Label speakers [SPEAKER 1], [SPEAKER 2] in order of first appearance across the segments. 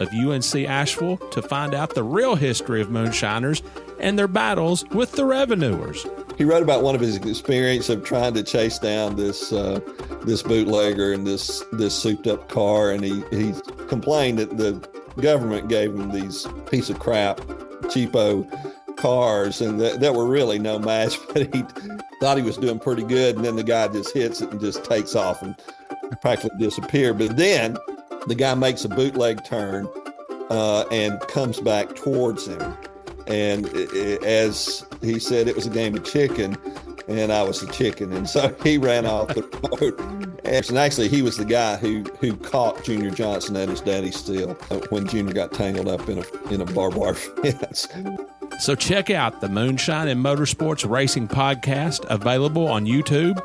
[SPEAKER 1] of UNC Asheville, to find out the real history of moonshiners and their battles with the revenuers.
[SPEAKER 2] He wrote about one of his experience of trying to chase down this uh, this bootlegger in this this souped up car, and he he complained that the government gave him these piece of crap, cheapo cars, and that, that were really no match. But he thought he was doing pretty good, and then the guy just hits it and just takes off and practically disappear. But then the guy makes a bootleg turn uh, and comes back towards him. And i- i- as he said, it was a game of chicken, and I was the chicken. And so he ran off the road. And actually, he was the guy who, who caught Junior Johnson at his daddy's uh, when Junior got tangled up in a, in a barbed wire fence.
[SPEAKER 1] So check out the Moonshine and Motorsports Racing Podcast, available on YouTube,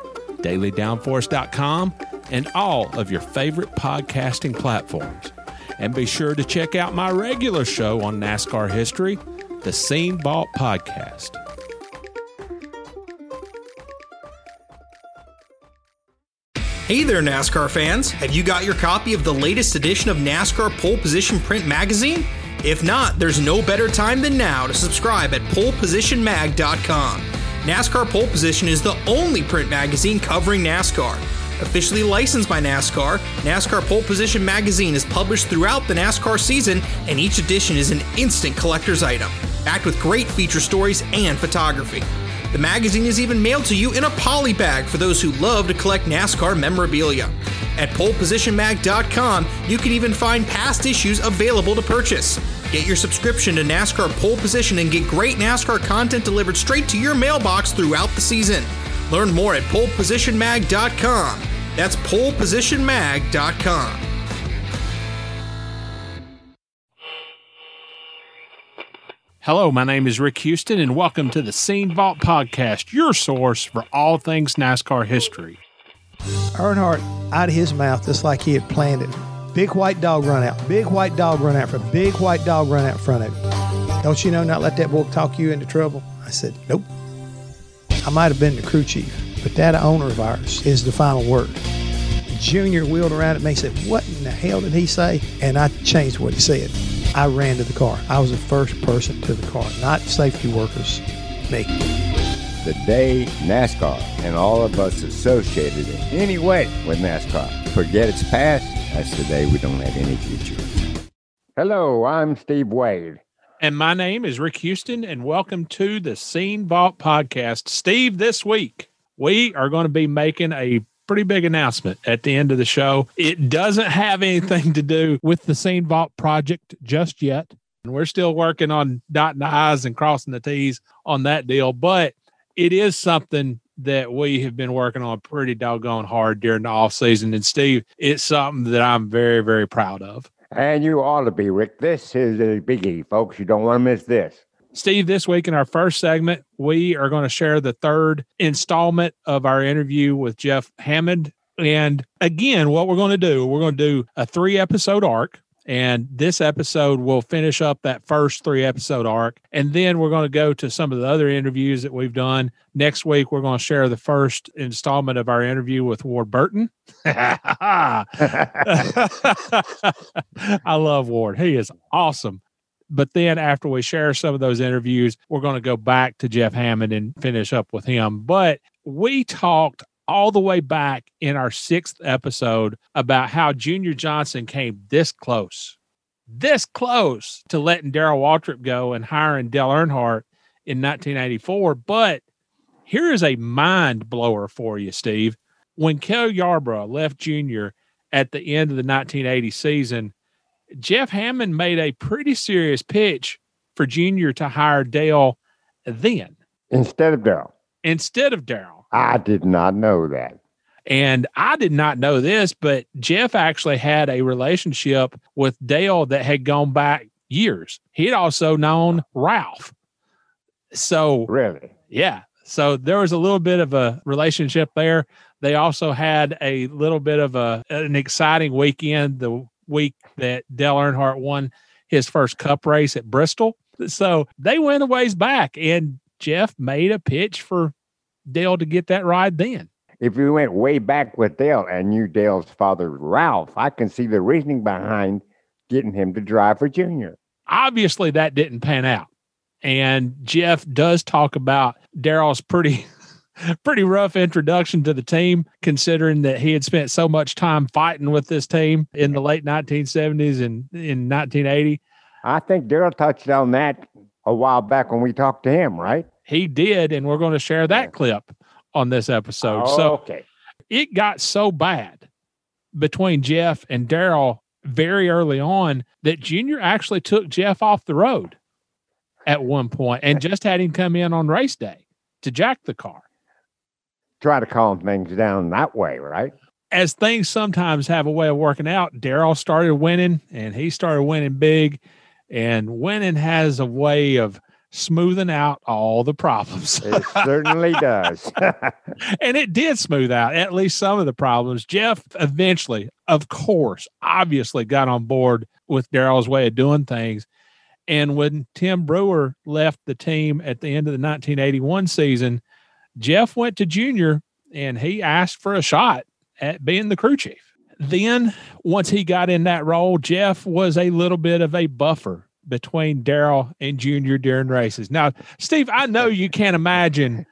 [SPEAKER 1] dailydownforce.com, and all of your favorite podcasting platforms. And be sure to check out my regular show on NASCAR history, the Scene Vault Podcast.
[SPEAKER 3] Hey there, NASCAR fans! Have you got your copy of the latest edition of NASCAR Pole Position Print Magazine? If not, there's no better time than now to subscribe at polepositionmag.com. NASCAR Pole Position is the only print magazine covering NASCAR. Officially licensed by NASCAR, NASCAR Pole Position Magazine is published throughout the NASCAR season, and each edition is an instant collector's item, backed with great feature stories and photography. The magazine is even mailed to you in a poly bag for those who love to collect NASCAR memorabilia. At polepositionmag.com, you can even find past issues available to purchase. Get your subscription to NASCAR Pole Position and get great NASCAR content delivered straight to your mailbox throughout the season. Learn more at polepositionmag.com. That's polepositionmag.com.
[SPEAKER 1] Hello, my name is Rick Houston, and welcome to the Scene Vault Podcast, your source for all things NASCAR history.
[SPEAKER 4] Earnhardt out of his mouth just like he had planned it. Big white dog run out. Big white dog run out. For big white dog run out in front of him. Don't you know not let that boy talk you into trouble? I said, nope. I might have been the crew chief, but that owner of ours is the final word. Junior wheeled around at me and said, what in the hell did he say? And I changed what he said. I ran to the car. I was the first person to the car, not safety workers, me.
[SPEAKER 5] the day NASCAR and all of us associated in any way with NASCAR forget its past, that's the day we don't have any future. Hello, I'm Steve Waid.
[SPEAKER 1] And my name is Rick Houston, and welcome to the Scene Vault Podcast. Steve, this week we are going to be making a pretty big announcement at the end of the show. It doesn't have anything to do with the Scene Vault project just yet. And we're still working on dotting the I's and crossing the T's on that deal, but it is something that we have been working on pretty doggone hard during the off season. And Steve, it's something that I'm very, very proud of.
[SPEAKER 5] And you ought to be, Rick. This is a biggie, folks. You don't want to miss this.
[SPEAKER 1] Steve, this week in our first segment, we are going to share the third installment of our interview with Jeff Hammond. And again, what we're going to do, we're going to do a three episode arc. And this episode will finish up that first three episode arc. And then we're going to go to some of the other interviews that we've done. Next week, we're going to share the first installment of our interview with Ward Burton. I love Ward. He is awesome. But then after we share some of those interviews, we're going to go back to Jeff Hammond and finish up with him. But we talked all the way back in our sixth episode about how Junior Johnson came this close, this close to letting Darrell Waltrip go and hiring Dale Earnhardt in 1984. But here is a mind blower for you, Steve. When Cale Yarborough left junior at the end of the 1980 season, Jeff Hammond made a pretty serious pitch for junior to hire Dale then
[SPEAKER 5] Instead of Darrell.
[SPEAKER 1] instead of Darrell.
[SPEAKER 5] I did not know that.
[SPEAKER 1] And I did not know this, but Jeff actually had a relationship with Dale that had gone back years. He'd also known Ralph. So,
[SPEAKER 5] Really?
[SPEAKER 1] yeah. So there was a little bit of a relationship there. They also had a little bit of a an exciting weekend the week that Dale Earnhardt won his first cup race at Bristol. So they went a ways back and Jeff made a pitch for Dale to get that ride then.
[SPEAKER 5] If you went way back with Dale and knew Dale's father, Ralph, I can see the reasoning behind getting him to drive for Junior.
[SPEAKER 1] obviously that didn't pan out. And Jeff does talk about Darrell's pretty pretty rough introduction to the team, considering that he had spent so much time fighting with this team in the late 1970s and in 1980.
[SPEAKER 5] I think Darrell touched on that a while back when we talked to him, right?
[SPEAKER 1] He did, and we're going to share that clip on this episode. So
[SPEAKER 5] okay.
[SPEAKER 1] it got so bad between Jeff and Darrell very early on that Junior actually took Jeff off the road at one point and just had him come in on race day to jack the car.
[SPEAKER 5] Try to calm things down that way, right?
[SPEAKER 1] As things sometimes have a way of working out, Darrell started winning and he started winning big. And winning has a way of smoothing out all the problems.
[SPEAKER 5] It certainly does.
[SPEAKER 1] and it did smooth out at least some of the problems. Jeff eventually, of course, obviously got on board with Darrell's way of doing things. And when Tim Brewer left the team at the end of the 1981 season, Jeff went to junior and he asked for a shot at being the crew chief. Then, once he got in that role, Jeff was a little bit of a buffer between Darrell and Junior during races. Now, Steve, I know you can't imagine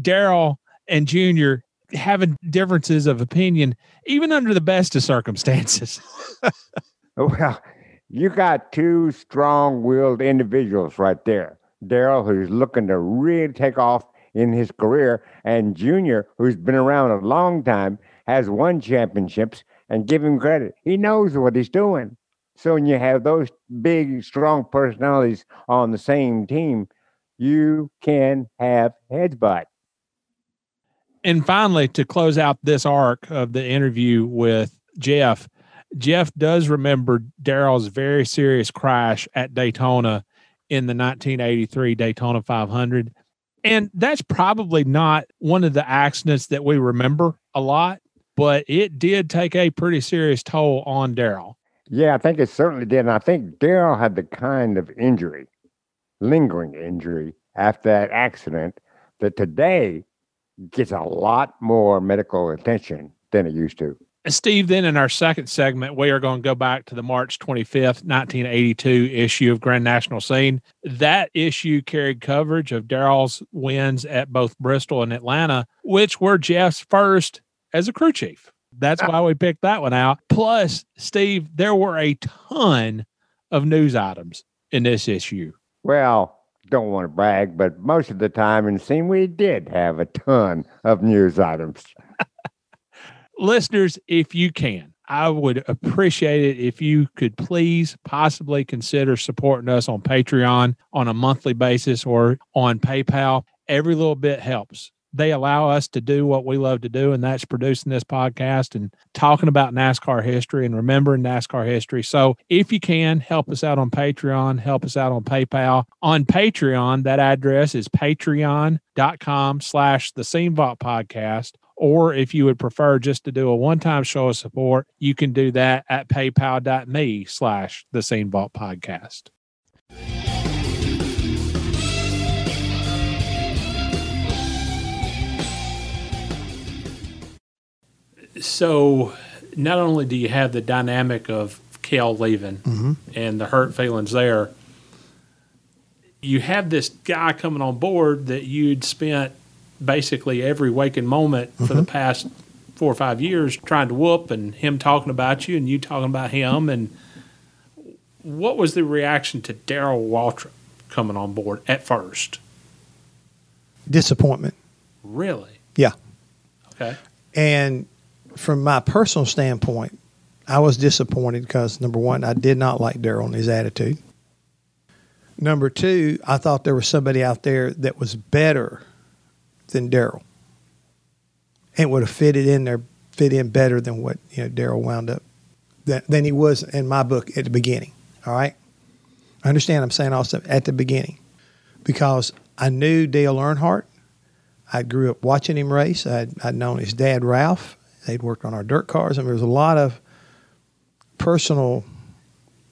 [SPEAKER 1] Darrell and Junior having differences of opinion, even under the best of circumstances.
[SPEAKER 5] well, you got two strong willed individuals right there. Darrell, who's looking to really take off in his career, and Junior, who's been around a long time, has won championships, and give him credit. He knows what he's doing. So when you have those big, strong personalities on the same team, you can have heads butt.
[SPEAKER 1] and finally, to close out this arc of the interview with Jeff, Jeff does remember Darrell's very serious crash at Daytona in the 1983 Daytona 500. And that's probably not one of the accidents that we remember a lot, but it did take a pretty serious toll on Darrell.
[SPEAKER 5] Yeah, I think it certainly did. And I think Darrell had the kind of injury, lingering injury after that accident that today gets a lot more medical attention than it used to.
[SPEAKER 1] Steve, then in our second segment, we are going to go back to the March 25th, 1982 issue of Grand National Scene. That issue carried coverage of Darrell's wins at both Bristol and Atlanta, which were Jeff's first as a crew chief. That's ah. why we picked that one out. Plus, Steve, there were a ton of news items in this issue.
[SPEAKER 5] Well, don't want to brag, but most of the time in scene we did have a ton of news items.
[SPEAKER 1] listeners, if you can, I would appreciate it if you could please possibly consider supporting us on Patreon on a monthly basis or on PayPal. Every little bit helps. They allow us to do what we love to do, and that's producing this podcast and talking about NASCAR history and remembering NASCAR history. So if you can, help us out on Patreon, help us out on PayPal. On Patreon, that address is patreon.com slash the Scene Vault podcast or if you would prefer just to do a one-time show of support, you can do that at paypal.me slash the Scene Vault podcast. So not only do you have the dynamic of Cale leaving mm-hmm. and the hurt feelings there, you have this guy coming on board that you'd spent basically every waking moment for the mm-hmm. past four or five years trying to whoop and him talking about you and you talking about him and what was the reaction to Darrell Waltrip coming on board at first?
[SPEAKER 4] disappointment.
[SPEAKER 1] Really?
[SPEAKER 4] Yeah.
[SPEAKER 1] Okay.
[SPEAKER 4] And from my personal standpoint, I was disappointed because number one, I did not like Darrell and his attitude. Number two, I thought there was somebody out there that was better than Darrell and would have fitted in there, fit in better than what you know Darrell wound up than, than he was in my book at the beginning. All right, I understand. I'm saying also at the beginning because I knew Dale Earnhardt. I grew up watching him race. I'd, I'd known his dad Ralph. They'd worked on our dirt cars, and there was a lot of personal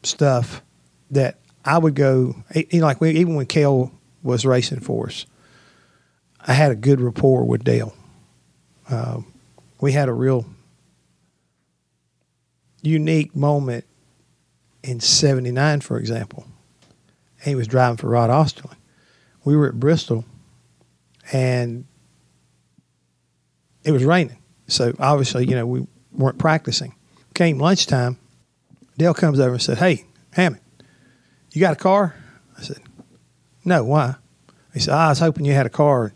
[SPEAKER 4] stuff that I would go. You know, like we, even when Cale was racing for us, I had a good rapport with Dale. Uh, we had a real unique moment in '79, for example. He was driving for Rod Osterlund. We were at Bristol, and it was raining. So obviously, you know, we weren't practicing. Came lunchtime, Dale comes over and said, "Hey, Hammond, you got a car?" I said, "No, why?" He said, "I was hoping you had a car.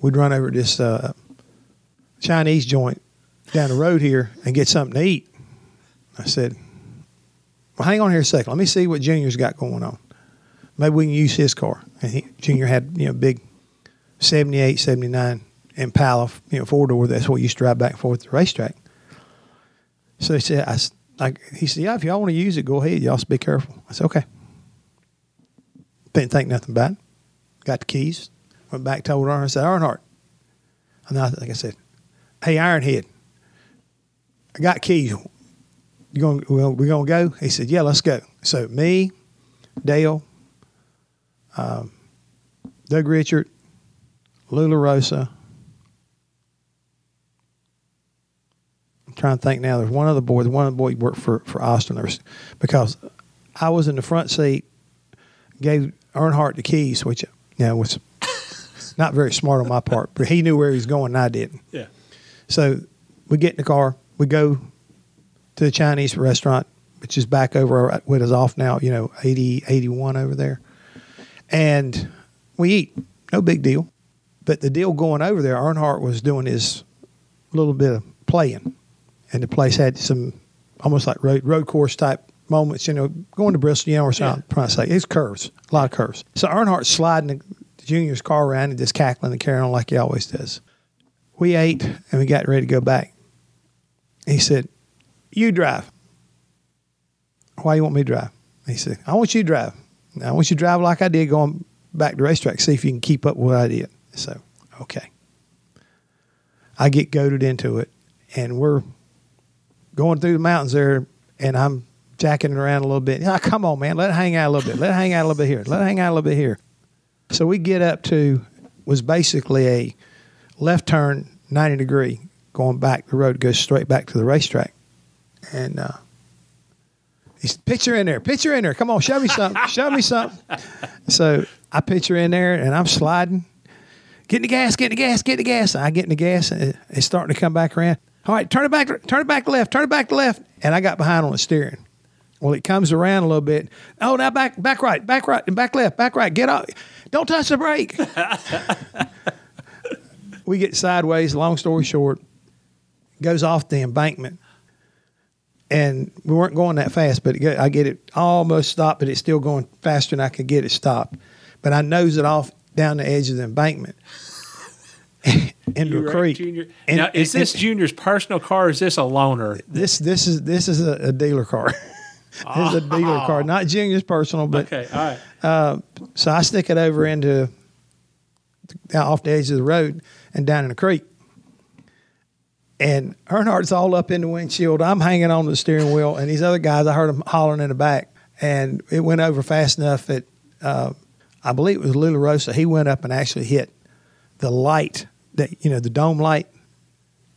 [SPEAKER 4] We'd run over to this uh, Chinese joint down the road here and get something to eat." I said, "Well, hang on here a second. Let me see what Junior's got going on. Maybe we can use his car." And he, Junior had you know big 78, 79 Impala, you know, four door. That's what used to drive back and forth the racetrack. So he said, I, I, he said, yeah, if y'all want to use it, go ahead. Y'all just be careful. I said, okay. Didn't think nothing about it. Got the keys. Went back, told Earnhardt. I said, Earnhardt. And I like I said, hey, Ironhead, I got keys. You going, we going to go? He said, yeah, let's go. So me, Dale, um, Doug Richert, Lou LaRosa, I'm trying to think now. There's one other boy. The One other boy worked for for Austin. There was, because I was in the front seat, gave Earnhardt the keys, which you know was not very smart on my part, but he knew where he was going and I didn't.
[SPEAKER 1] Yeah.
[SPEAKER 4] So we get in the car, we go to the Chinese restaurant, which is back over with us off now, you know, 80, 81 over there. And we eat. No big deal. But the deal going over there, Earnhardt was doing his little bit of playing and the place had some almost like road road course type moments. You know, going to Bristol, you know, or something. Yeah. Trying to say it's curves, a lot of curves. So Earnhardt's sliding the, the junior's car around and just cackling and carrying on like he always does. We ate and we got ready to go back. He said, "You drive." Why you want me to drive? He said, "I want you to drive. I want you to drive like I did going back to racetrack. See if you can keep up with what I did." So, okay. I get goaded into it, and we're going through the mountains there, and I'm jacking it around a little bit. Oh, come on, man, let it hang out a little bit. Let it hang out a little bit here. Let it hang out a little bit here. So we get up to was basically a left turn, ninety degree, going back. The road goes straight back to the racetrack, and uh, he's picture in there, picture in there. Come on, show me something, show me something. So I picture in there, and I'm sliding. Get in the gas, get in the gas, get in the gas. I get in the gas, and it's starting to come back around. All right, turn it back, turn it back left, turn it back to left. And I got behind on the steering. Well, it comes around a little bit. Oh, now back, back right, back right, and back left, back right. Get up. Don't touch the brake. we get sideways. Long story short, goes off the embankment, and we weren't going that fast. But I get it almost stopped, but it's still going faster than I could get it stopped. But I nose it off down the edge of the embankment. into
[SPEAKER 1] You're
[SPEAKER 4] a creek.
[SPEAKER 1] Junior.
[SPEAKER 4] And-
[SPEAKER 1] now, is
[SPEAKER 4] and-
[SPEAKER 1] this Junior's personal car? Or is this a loaner?
[SPEAKER 4] This this is this is a, a dealer car. this is a dealer car, not Junior's personal, but
[SPEAKER 1] Okay, all right.
[SPEAKER 4] so I stick it over into off the edge of the road and down in the creek. And Earnhardt's all up in the windshield. I'm hanging on the steering wheel, and these other guys, I heard them hollering in the back, and it went over fast enough that uh, I believe it was Lou LaRosa. He went up and actually hit the light that you know the dome light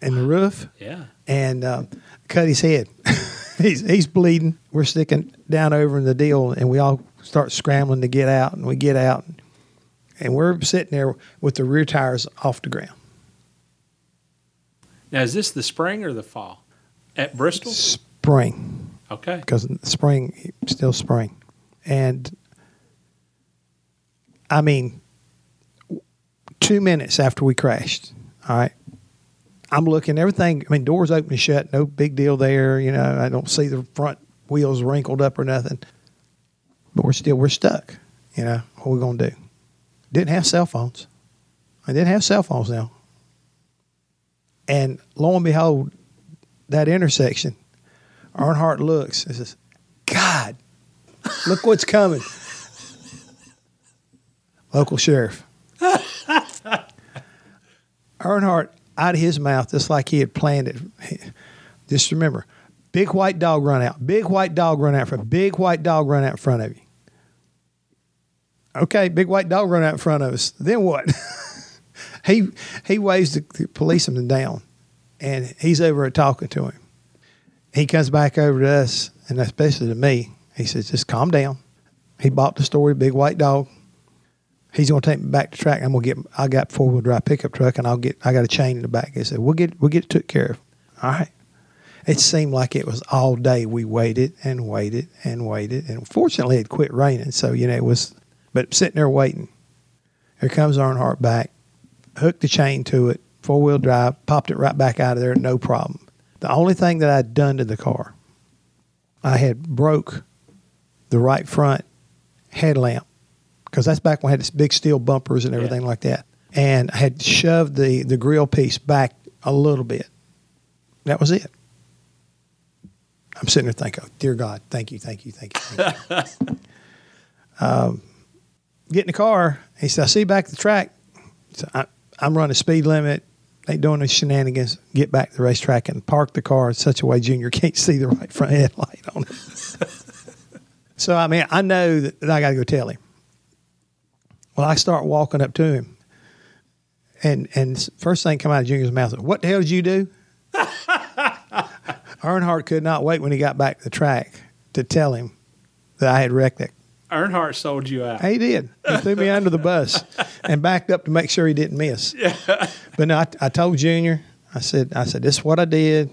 [SPEAKER 4] and the roof
[SPEAKER 1] Yeah.
[SPEAKER 4] and uh, cut his head. he's he's bleeding. We're sticking down over in the deal, and we all start scrambling to get out, and we get out, and we're sitting there with the rear tires off the ground.
[SPEAKER 1] Now, is this the spring or the fall? At Bristol?
[SPEAKER 4] Spring,
[SPEAKER 1] Okay.
[SPEAKER 4] because spring still spring, and I mean, two minutes after we crashed. All right. I'm looking, everything, I mean, doors open and shut, no big deal there. You know, I don't see the front wheels wrinkled up or nothing. But we're still, we're stuck. You know, what we going to do? Didn't have cell phones. I didn't have cell phones now. And lo and behold, that intersection, Earnhardt looks and says, God, look what's coming. Local sheriff. Earnhardt out of his mouth just like he had planned it. Just remember, big white dog run out, big white dog run out front, big white dog run out in front of you. Okay, big white dog run out in front of us. Then what? he he waves the, the policeman down, and he's over talking to him. He comes back over to us, and especially to me. He says, "Just calm down." He bought the story, big white dog. He's gonna take me back to track. And I'm gonna get. I got four wheel drive pickup truck, and I'll get. I got a chain in the back. He said, "We'll get. We'll get it took care of." All right. It seemed like it was all day. We waited and waited and waited, and fortunately, it quit raining. So you know, it was. But sitting there waiting, here comes Earnhardt back, hooked the chain to it, four wheel drive, popped it right back out of there, no problem. The only thing that I'd done to the car, I had broke the right front headlamp because that's back when I had this big steel bumpers and everything like that. And I had shoved the, the grill piece back a little bit. That was it. I'm sitting there thinking, oh, dear God, thank you, thank you, thank you. Thank you. um, get in the car. He said, I see back the track. So I, I'm running speed limit. Ain't doing any shenanigans. Get back to the racetrack and park the car in such a way Junior can't see the right front headlight on it. so, I mean, I know that, that I got to go tell him. Well, I start walking up to him, and and first thing come out of Junior's mouth, "What the hell did you do?" Earnhardt could not wait when he got back to the track to tell him that I had wrecked it.
[SPEAKER 1] Earnhardt sold you out.
[SPEAKER 4] He did. He threw me under the bus and backed up to make sure he didn't miss. Yeah. But no, I, I told Junior. I said, I said, this is what I did.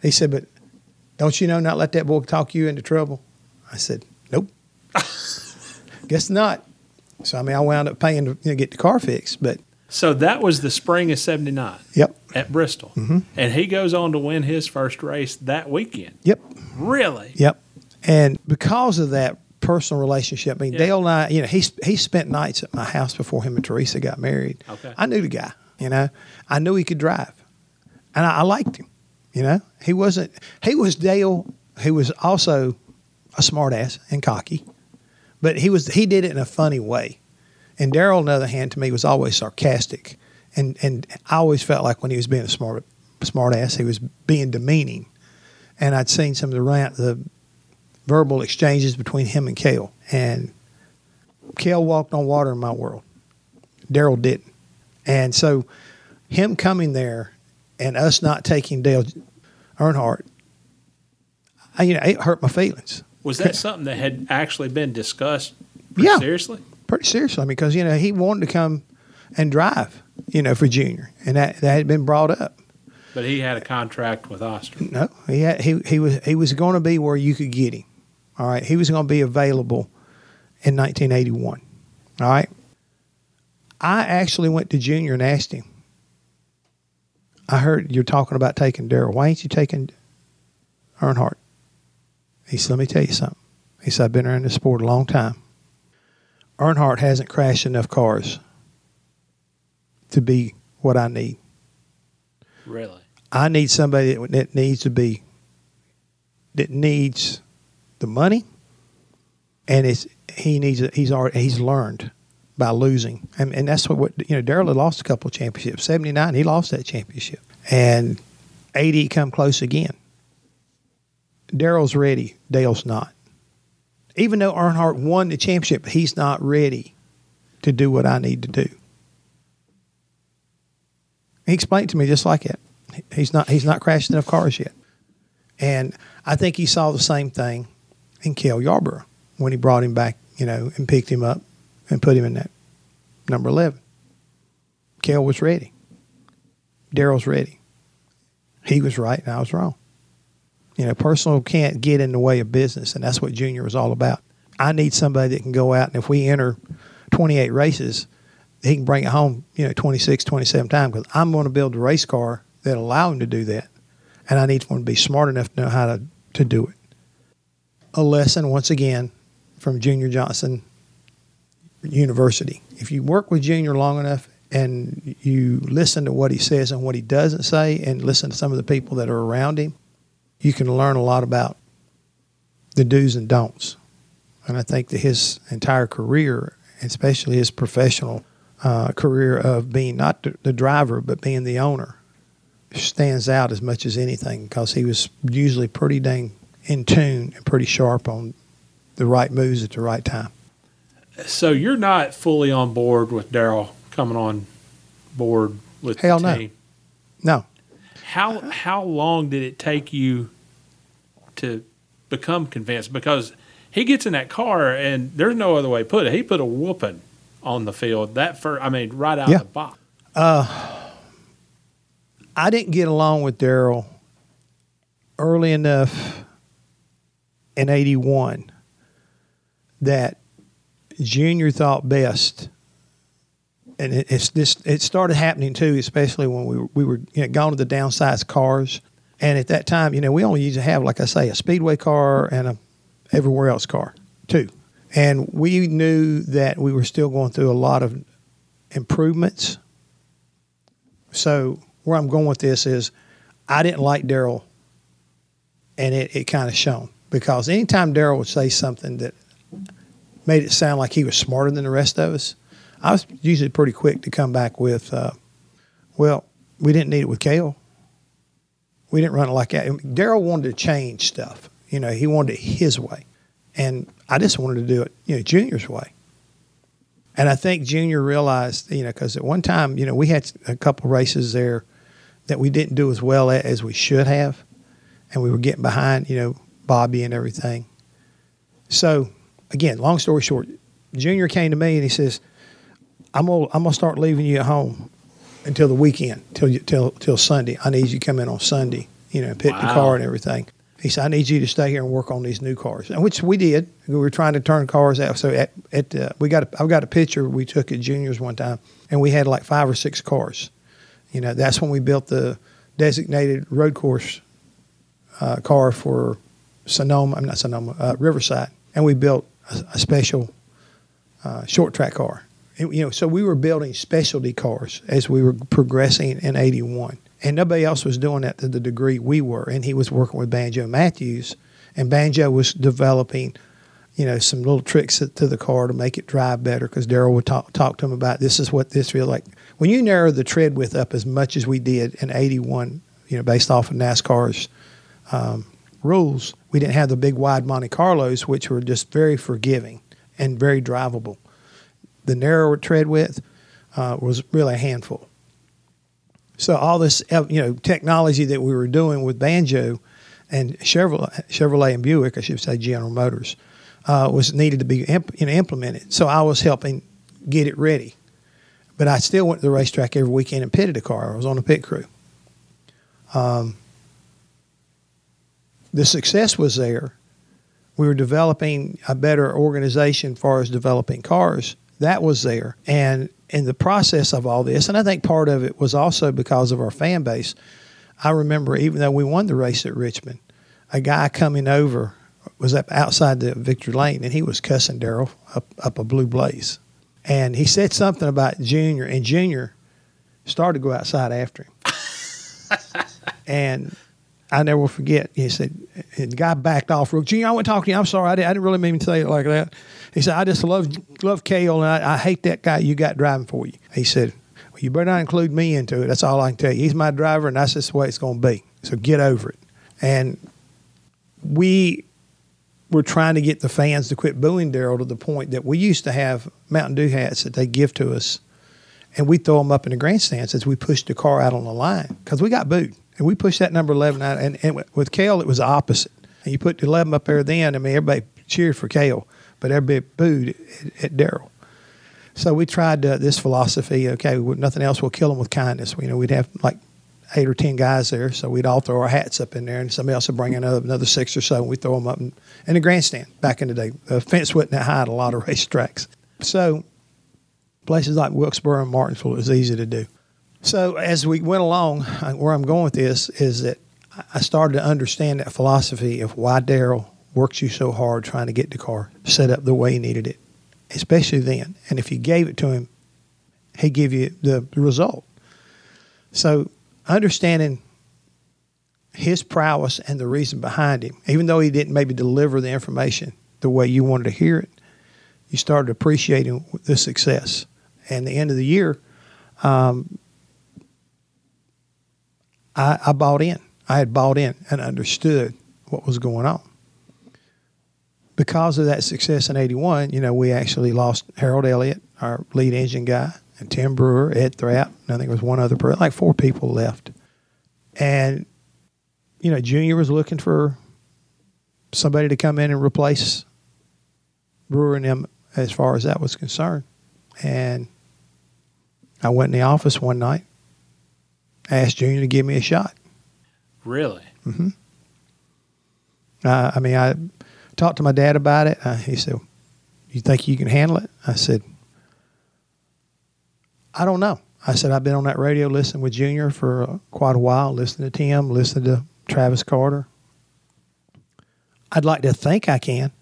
[SPEAKER 4] He said, but don't you know not let that boy talk you into trouble? I said, nope. Guess not. So I mean, I wound up paying to you know, get the car fixed, but
[SPEAKER 1] So that was the spring of '79
[SPEAKER 4] yep,
[SPEAKER 1] at Bristol, mm-hmm. and he goes on to win his first race that weekend.
[SPEAKER 4] yep,
[SPEAKER 1] Really?
[SPEAKER 4] yep. And because of that personal relationship, I mean,
[SPEAKER 1] Yeah.
[SPEAKER 4] Dale and I, you know, he he spent nights at my house before him and Teresa got married.
[SPEAKER 1] Okay.
[SPEAKER 4] I knew the guy. You know, I knew he could drive, and I, I liked him. You know, he wasn't. He was Dale. He was also a smartass and cocky, but he was he did it in a funny way. And Darrell, on the other hand, to me was always sarcastic, and and I always felt like when he was being a smart smartass, he was being demeaning. And I'd seen some of the rant, the verbal exchanges between him and Cale, and Cale walked on water in my world. Darrell didn't. And so him coming there and us not taking Dale Earnhardt, I, you know, it hurt my feelings.
[SPEAKER 1] Was that something that had actually been discussed? pretty
[SPEAKER 4] Yeah.
[SPEAKER 1] Seriously?
[SPEAKER 4] Pretty seriously, because, you know, he wanted to come and drive, you know, for Junior. And that, that had been brought up.
[SPEAKER 1] But he had a contract with Oster.
[SPEAKER 4] No, he had, he he was he was going to be where you could get him. All right, he was going to be available in 1981. All right, I actually went to Junior and asked him. I heard you're talking about taking Darrell. Why ain't you taking Earnhardt? He said, "Let me tell you something." He said, "I've been around this sport a long time. Earnhardt hasn't crashed enough cars to be what I need."
[SPEAKER 1] Really?
[SPEAKER 4] I need somebody that, that needs to be that needs the money, and it's he needs he's already he's learned by losing, and and that's what, what you know. Darrell had lost a couple championships. Seventy nine, he lost that championship, and eighty come close again. Darrell's ready. Dale's not. Even though Earnhardt won the championship, he's not ready to do what I need to do. He explained to me just like it. He's not he's not crashed enough cars yet. And I think he saw the same thing in Cale Yarborough when he brought him back, you know, and picked him up and put him in that number eleven. Cale was ready. Darrell's ready. He was right and I was wrong. You know, personal can't get in the way of business, and that's what Junior was all about. I need somebody that can go out and if we enter 28 races, he can bring it home, you know, 26, 27 times because I'm going to build a race car that allow him to do that. And I need one to be smart enough to know how to, to do it. A lesson, once again, from Junior Johnson University. If you work with Junior long enough and you listen to what he says and what he doesn't say and listen to some of the people that are around him, you can learn a lot about the do's and don'ts. And I think that his entire career, especially his professional uh, career of being not the driver, but being the owner, stands out as much as anything because he was usually pretty dang in tune and pretty sharp on the right moves at the right time.
[SPEAKER 1] So you're not fully on board with Darrell coming on board with
[SPEAKER 4] Hell
[SPEAKER 1] the
[SPEAKER 4] no.
[SPEAKER 1] team.
[SPEAKER 4] No,
[SPEAKER 1] How how long did it take you to become convinced? Because he gets in that car and there's no other way to put it. He put a whooping on the field. That for I mean, right out
[SPEAKER 4] Yeah.
[SPEAKER 1] the box.
[SPEAKER 4] Uh, I didn't get along with Darrell early enough in 81 that Junior thought best. And it, it's this. It started happening too, especially when we were, we were you know, going to the downsized cars. And at that time, you know, we only used to have, like I say, a speedway car and a everywhere else car, too. And we knew that we were still going through a lot of improvements. So where I'm going with this is, I didn't like Darrell, and it, it kind of shown because anytime Darrell would say something that made it sound like he was smarter than the rest of us, I was usually pretty quick to come back with, uh, "Well, we didn't need it with Cale. We didn't run it like that." Darrell wanted to change stuff. You know, he wanted it his way, and I just wanted to do it, you know, Junior's way. And I think Junior realized, you know, because at one time, you know, we had a couple races there that we didn't do as well at as we should have, and we were getting behind, you know, Bobby and everything. So, again, long story short, Junior came to me and he says, "I'm gonna I'm gonna start leaving you at home until the weekend, till you, till till Sunday. I need you to come in on Sunday, you know, pick the car and everything." He said, "I need you to stay here and work on these new cars," and which we did. We were trying to turn cars out. So at, at uh, we got a, I've got a picture we took at Junior's one time, and we had like five or six cars. You know, that's when we built the designated road course uh, car for Sonoma. I'm not Sonoma, uh, Riverside, and we built a, a special uh, short track car. You know, so we were building specialty cars as we were progressing in '81, and nobody else was doing that to the degree we were. And he was working with Banjo Matthews, and Banjo was developing, you know, some little tricks to to the car to make it drive better. Because Darrell would talk talk to him about this is what this feels like when you narrow the tread width up as much as we did in '81. You know, based off of NASCAR's um, rules, we didn't have the big wide Monte Carlos, which were just very forgiving and very drivable. The narrower tread width uh, was really a handful. So all this, you know, technology that we were doing with Banjo and Chevrolet, Chevrolet and Buick, I should say General Motors, uh, was needed to be imp- you know, implemented. So I was helping get it ready. But I still went to the racetrack every weekend and pitted a car. I was on the pit crew. Um, the success was there. We were developing a better organization as far as developing cars. That was there. And in the process of all this, and I think part of it was also because of our fan base. I remember even though we won the race at Richmond, a guy coming over was up outside the victory lane and he was cussing Darrell up, up a blue blaze. And he said something about Junior, and Junior started to go outside after him. and I never will forget. He said, and the guy backed off. real- Junior, I want to talk to you. I'm sorry. I didn't, I didn't really mean to say it like that. He said, I just love love Cale, and I, I hate that guy you got driving for you. He said, well, you better not include me into it. That's all I can tell you. He's my driver, and that's just the way it's going to be. So get over it. And we were trying to get the fans to quit booing Darrell to the point that we used to have Mountain Dew hats that they give to us, and we throw them up in the grandstands as we pushed the car out on the line because we got booed. And we pushed that number 11 out. And, and with Cale, it was the opposite. And you put the 11 up there then, I mean, everybody cheered for Cale, but everybody booed at, at Darrell. So we tried this philosophy. Okay, nothing else, we'll kill them with kindness. You know, we'd have like eight or ten guys there, so we'd all throw our hats up in there, and somebody else would bring another another six or so, and we'd throw them up in, in the grandstand. Back in the day, the fence that high at a lot of racetracks. So Places like Wilkesboro and Martinsville, it was easy to do. So as we went along, where I'm going with this is that I started to understand that philosophy of why Darrell works you so hard trying to get the car set up the way he needed it, especially then. And if you gave it to him, he'd give you the result. So understanding his prowess and the reason behind him, even though he didn't maybe deliver the information the way you wanted to hear it, you started appreciating the success. And the end of the year, um, I, I bought in. I had bought in and understood what was going on. Because of that success in 81, you know, we actually lost Harold Elliott, our lead engine guy, and Tim Brewer, Ed Thrapp, and I think there was one other person, like four people left. And, you know, Junior was looking for somebody to come in and replace Brewer and them as far as that was concerned. And I went in the office one night, asked Junior to give me a shot.
[SPEAKER 1] Really?
[SPEAKER 4] Mm-hmm. Uh, I mean, I talked to my dad about it. Uh, he said, "You think you can handle it?" I said, "I don't know." I said, "I've been on that radio listening with Junior for uh, quite a while, listening to Tim, listening to Travis Carter. I'd like to think I can."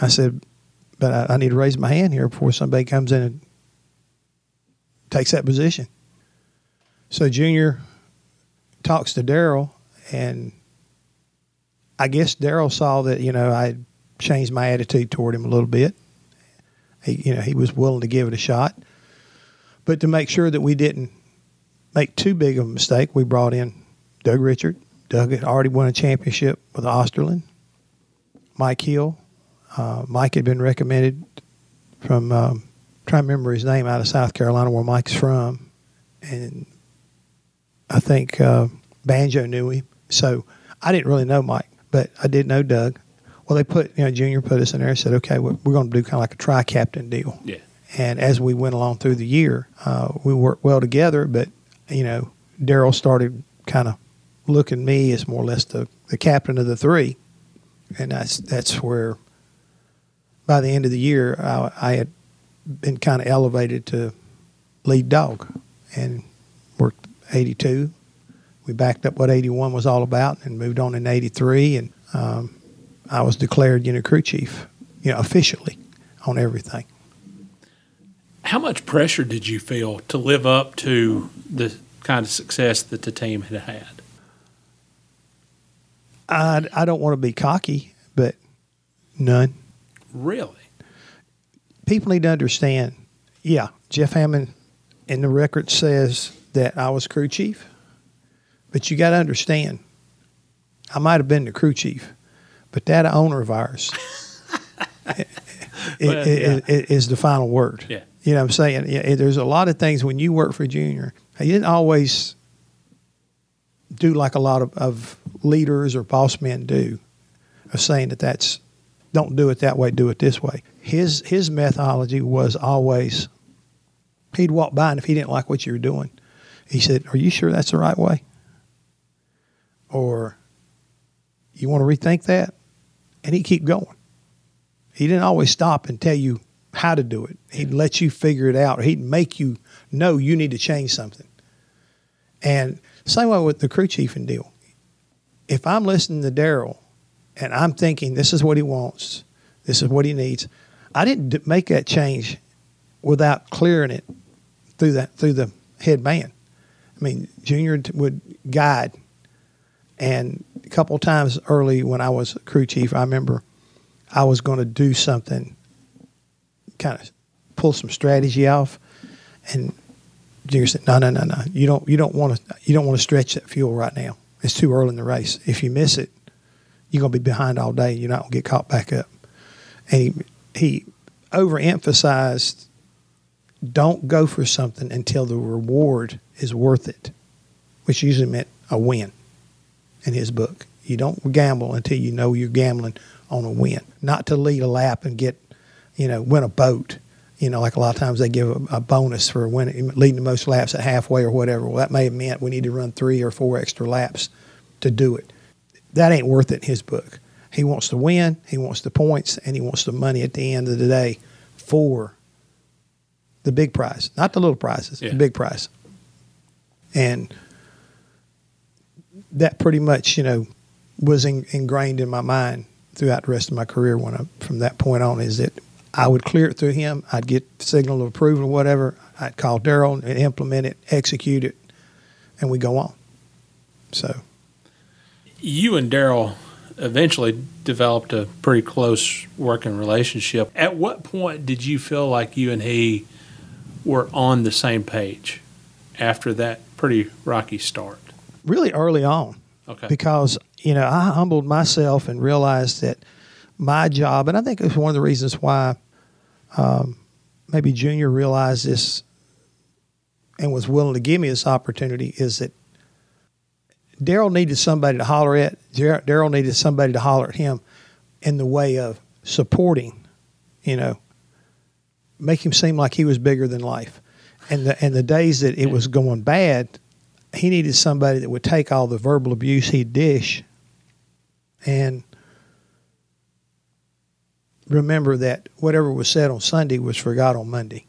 [SPEAKER 4] I said, "But I, I need to raise my hand here before somebody comes in and takes that position." So Junior talks to Darrell, and I guess Darrell saw that you know I changed my attitude toward him a little bit. He, you know, he was willing to give it a shot, but to make sure that we didn't make too big of a mistake, we brought in Doug Richert. Doug had already won a championship with Osterlund. Mike Hill. Uh, Mike had been recommended from um, trying to remember his name out of South Carolina, where Mike's from, and I think uh, Banjo knew him. So I didn't really know Mike, but I did know Doug. Well, they put, you know, Junior put us in there and said, okay, we're, we're going to do kind of like a tri captain deal.
[SPEAKER 1] Yeah.
[SPEAKER 4] And as we went along through the year, uh, we worked well together, but, you know, Darrell started kind of looking at me as more or less the, the captain of the three. And that's, that's where by the end of the year, I, I had been kind of elevated to lead dog and worked 82. We backed up what 81 was all about and moved on in 83. And um, I was declared, unit crew chief, you know, officially on everything.
[SPEAKER 1] How much pressure did you feel to live up to the kind of success that the team had had?
[SPEAKER 4] I, I don't want to be cocky, but none.
[SPEAKER 1] Really?
[SPEAKER 4] People need to understand. Yeah, Jeff Hammond in the record says that I was crew chief, but you got to understand, I might have been the crew chief, but that owner of ours it,
[SPEAKER 1] Well,
[SPEAKER 4] it-
[SPEAKER 1] yeah.
[SPEAKER 4] it- is the final word.
[SPEAKER 1] Yeah.
[SPEAKER 4] You know what I'm saying? Yeah, there's a lot of things when you work for Junior, you didn't always do like a lot of, of leaders or boss men do, of saying that that's don't do it that way, do it this way. His his methodology was always he'd walk by and if he didn't like what you were doing, he said, "Are you sure that's the right way?" Or you want to rethink that, and he'd keep going. He didn't always stop and tell you how to do it. He'd let you figure it out. He'd make you know you need to change something. And same way with the crew chief and deal. If I'm listening to Darrell and I'm thinking this is what he wants, this is what he needs, I didn't make that change without clearing it through that through the head man. I mean, Junior would guide, and a couple times early when I was crew chief, I remember I was going to do something, kind of pull some strategy off, and Junior said, "No, no, no, no. You don't. You don't want to. You don't want to stretch that fuel right now. It's too early in the race. If you miss it, you're going to be behind all day. You're not going to get caught back up." And he he overemphasized, "Don't go for something until the reward is worth it," which usually meant a win. In his book, you don't gamble until you know you're gambling on a win, not to lead a lap and get, you know, win a boat you know, like a lot of times they give a, a bonus for winning, leading the most laps at halfway or whatever. Well, that may have meant we need to run three or four extra laps to do it. That ain't worth it in his book. He wants to win, he wants the points, and he wants the money at the end of the day for the big prize, not the little prizes,
[SPEAKER 1] Yeah.
[SPEAKER 4] the big prize. And that pretty much, you know, was in, ingrained in my mind throughout the rest of my career. When I, from that point on, is that I would clear it through him. I'd get signal of approval, or whatever. I'd call Darrell and implement it, execute it, and we go on. So
[SPEAKER 1] You and Darrell eventually developed a pretty close working relationship. At what point did you feel like you and he were on the same page after that pretty rocky start?
[SPEAKER 4] Really early on.
[SPEAKER 1] Okay.
[SPEAKER 4] because you know I humbled myself and realized that my job, and I think it's one of the reasons why um, maybe Junior realized this and was willing to give me this opportunity is that Darrell needed somebody to holler at. Darrell needed somebody to holler at him in the way of supporting, you know, make him seem like he was bigger than life. And the and the days that it was going bad, he needed somebody that would take all the verbal abuse he'd dish and remember that whatever was said on Sunday was forgot on Monday.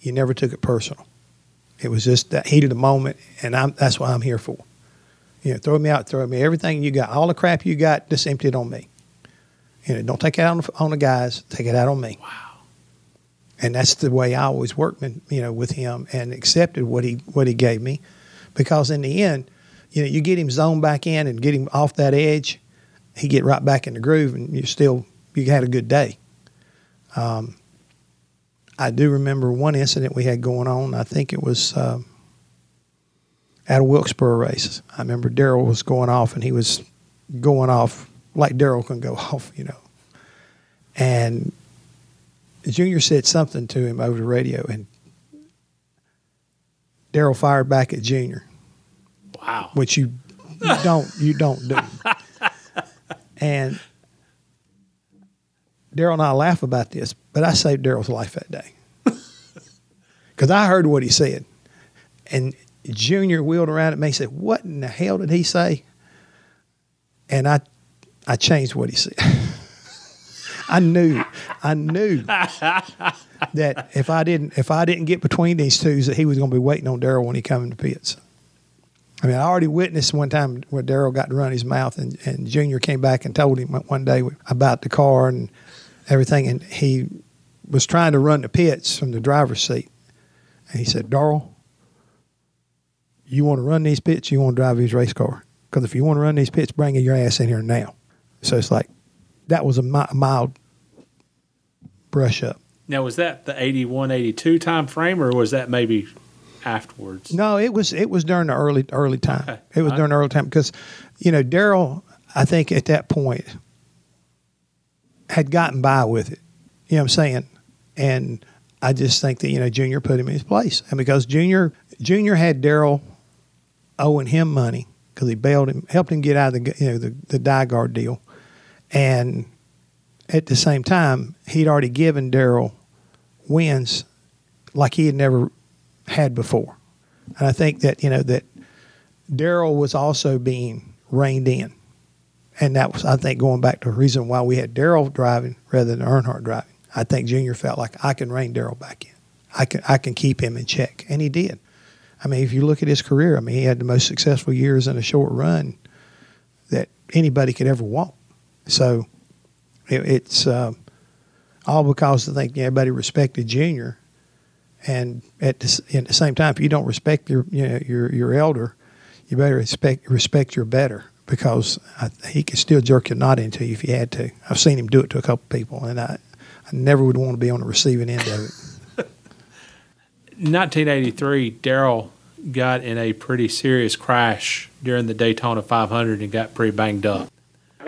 [SPEAKER 4] You never took it personal. It was just that heat of the moment, and I'm, that's what I'm here for. You know, throw me out, throw me everything you got, all the crap you got, just empty it on me. You know, don't take it out on the, on the guys, take it out on me. Wow. And that's the way I always worked, you know, with him and accepted what he what he gave me, because in the end, you know, you get him zoned back in and get him off that edge, he get right back in the groove, and you still you had a good day. Um, I do remember one incident we had going on. I think it was um, at a Wilkesboro race. I remember Darrell was going off, and he was going off like Darrell can go off, you know. And Junior said something to him over the radio, and Darrell fired back at Junior
[SPEAKER 1] Wow.
[SPEAKER 4] which you you don't you don't do. and Darrell and I laugh about this, but I saved Darrell's life that day because I heard what he said, and Junior wheeled around at me and said, "What in the hell did he say?" And I I changed what he said. I knew, I knew that if I didn't if I didn't get between these two, that he was going to be waiting on Darrell when he in the pits. I mean, I already witnessed one time where Darrell got to run his mouth, and, and Junior came back and told him one day about the car and everything, and he was trying to run the pits from the driver's seat, and he said, "Darrell, you want to run these pits? You want to drive his race car? Because if you want to run these pits, bring your ass in here now." So it's like that was a mild brush up.
[SPEAKER 1] Now, was that the 81, 82 time frame, or was that maybe afterwards?
[SPEAKER 4] No, it was it was during the early early time.
[SPEAKER 1] Okay.
[SPEAKER 4] It was during the early time because, you know, Darrell, I think at that point had gotten by with it. You know what I'm saying? And I just think that you know Junior put him in his place, and because Junior Junior had Darrell owing him money because he bailed him, helped him get out of the you know the the DiGard deal, and at the same time he'd already given Darrell wins like he had never had before. And I think that, you know, that Darrell was also being reined in. And that was, I think, going back to the reason why we had Darrell driving rather than Earnhardt driving. I think Junior felt like I can rein Darrell back in. I can I can keep him in check. And he did. I mean, if you look at his career, I mean, he had the most successful years in a short run that anybody could ever want. So it, it's um, all because I think everybody respected Junior and at the, at the same time, if you don't respect your you know, your your elder, you better respect respect your better because I, he could still jerk your knot into you if you had to. I've seen him do it to a couple people, and I I never would want to be on the receiving end of it.
[SPEAKER 1] 1983, Darrell got in a pretty serious crash during the Daytona 500 and got pretty banged up.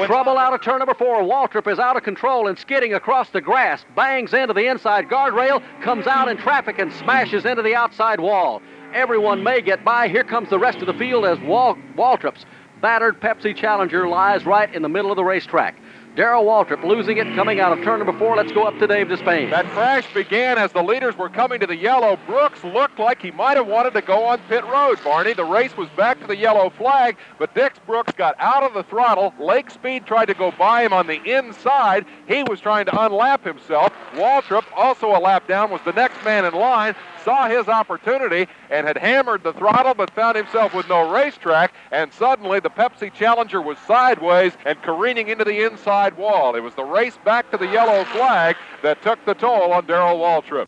[SPEAKER 6] Trouble out of turn number four. Waltrip is out of control and skidding across the grass. Bangs into the inside guardrail, comes out in traffic and smashes into the outside wall. Everyone may get by. Here comes the rest of the field as Wal- Waltrip's battered Pepsi Challenger lies right in the middle of the racetrack. Darrell Waltrip losing it, coming out of turn number four. Let's go up to Dave Despain.
[SPEAKER 7] That crash began as the leaders were coming to the yellow. Brooks looked like he might have wanted to go on pit road, Barney. The race was back to the yellow flag, but Dick Brooks got out of the throttle. Lake Speed tried to go by him on the inside. He was trying to unlap himself. Waltrip, also a lap down, was the next man in line saw his opportunity and had hammered the throttle but found himself with no racetrack and suddenly the Pepsi Challenger was sideways and careening into the inside wall. It was the race back to the yellow flag that took the toll on Darrell Waltrip.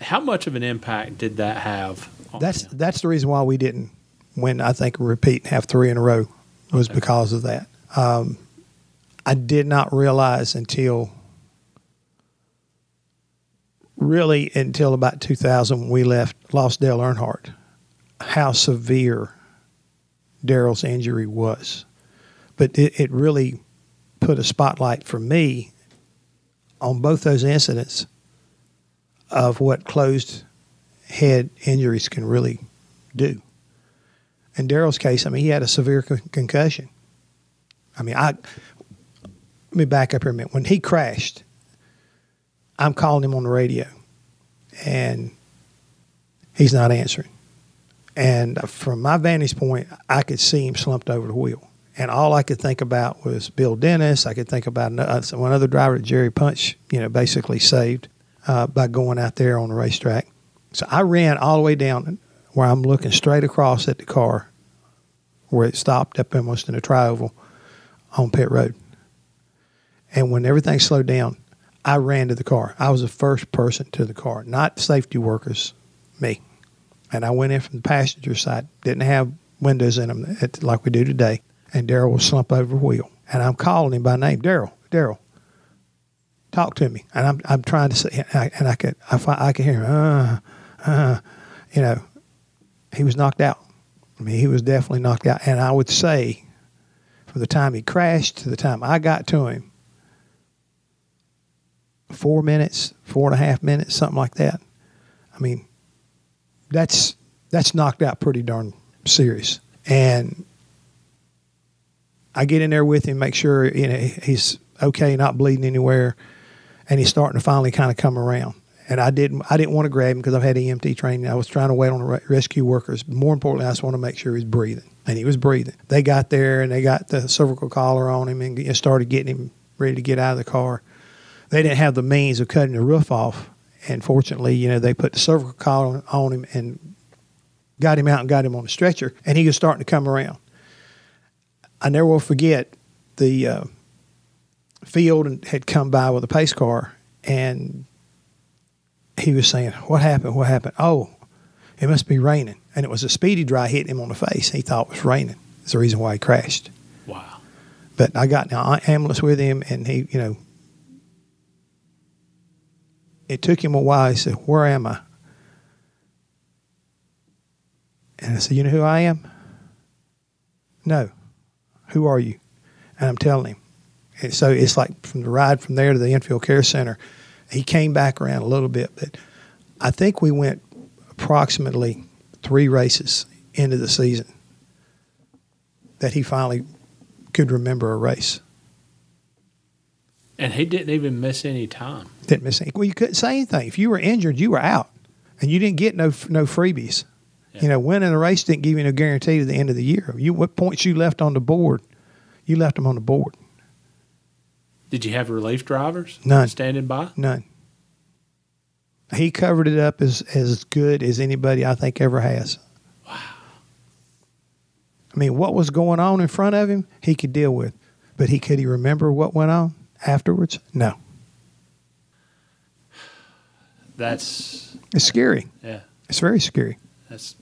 [SPEAKER 1] How much of an impact did that have?
[SPEAKER 4] That's him? that's the reason why we didn't win. I think repeat and have three in a row was okay. because of that. Um, I did not realize until really until about 2000 when we left, lost Dale Earnhardt, how severe Darrell's injury was. But it, it really put a spotlight for me on both those incidents of what closed head injuries can really do. In Darrell's case, I mean, he had a severe con- concussion. I mean, I let me back up here a minute. When he crashed, I'm calling him on the radio, and he's not answering. And from my vantage point, I could see him slumped over the wheel. And all I could think about was Bill Dennis. I could think about uh, one other driver that Jerry Punch, you know, basically saved uh, by going out there on the racetrack. So I ran all the way down where I'm looking straight across at the car where it stopped up almost in a trioval on pit road. And when everything slowed down, I ran to the car. I was the first person to the car, not safety workers, me. And I went in from the passenger side, didn't have windows in them like we do today. And Darrell was slumped over a wheel. And I'm calling him by name, Darrell, Darrell, talk to me. And I'm, I'm trying to say, and I could, I, I could hear him, uh, uh, you know, he was knocked out. I mean, he was definitely knocked out. And I would say, from the time he crashed to the time I got to him, four minutes, four and a half minutes, something like that. I mean, that's that's knocked out pretty darn serious. And I get in there with him, make sure you know he's okay, not bleeding anywhere, and he's starting to finally kind of come around. And I didn't I didn't want to grab him because I've had EMT training. I was trying to wait on the rescue workers. More importantly, I just want to make sure he's breathing, and he was breathing. They got there and they got the cervical collar on him and started getting him ready to get out of the car they didn't have the means of cutting the roof off. And fortunately, you know, they put the cervical collar on him and got him out and got him on a stretcher, and he was starting to come around. I never will forget the uh, field had come by with a pace car, and he was saying, "What happened? What happened? Oh, it must be raining." And it was a speedy dry hitting him on the face. He thought it was raining. It's the reason why he crashed.
[SPEAKER 1] Wow.
[SPEAKER 4] But I got in an ambulance with him, and he, you know, it took him a while. He said, Where am I? And I said, You know who I am? No. Who are you? And I'm telling him. And so it's like from the ride from there to the infield care center, he came back around a little bit, but I think we went approximately three races into the season that he finally could remember a race.
[SPEAKER 1] And he didn't even miss any time.
[SPEAKER 4] Didn't miss anything. Well, you couldn't say anything. If you were injured, you were out, and you didn't get no no freebies. Yeah. You know, winning a race didn't give you no guarantee to the end of the year. You what points you left on the board, you left them on the board.
[SPEAKER 1] Did you have relief drivers?
[SPEAKER 4] None
[SPEAKER 1] standing by.
[SPEAKER 4] None. He covered it up as as good as anybody I think ever has.
[SPEAKER 1] Wow.
[SPEAKER 4] I mean, what was going on in front of him, he could deal with, but he could he remember what went on? afterwards? No.
[SPEAKER 1] That's
[SPEAKER 4] it's scary.
[SPEAKER 1] Yeah.
[SPEAKER 4] It's very scary.
[SPEAKER 1] That's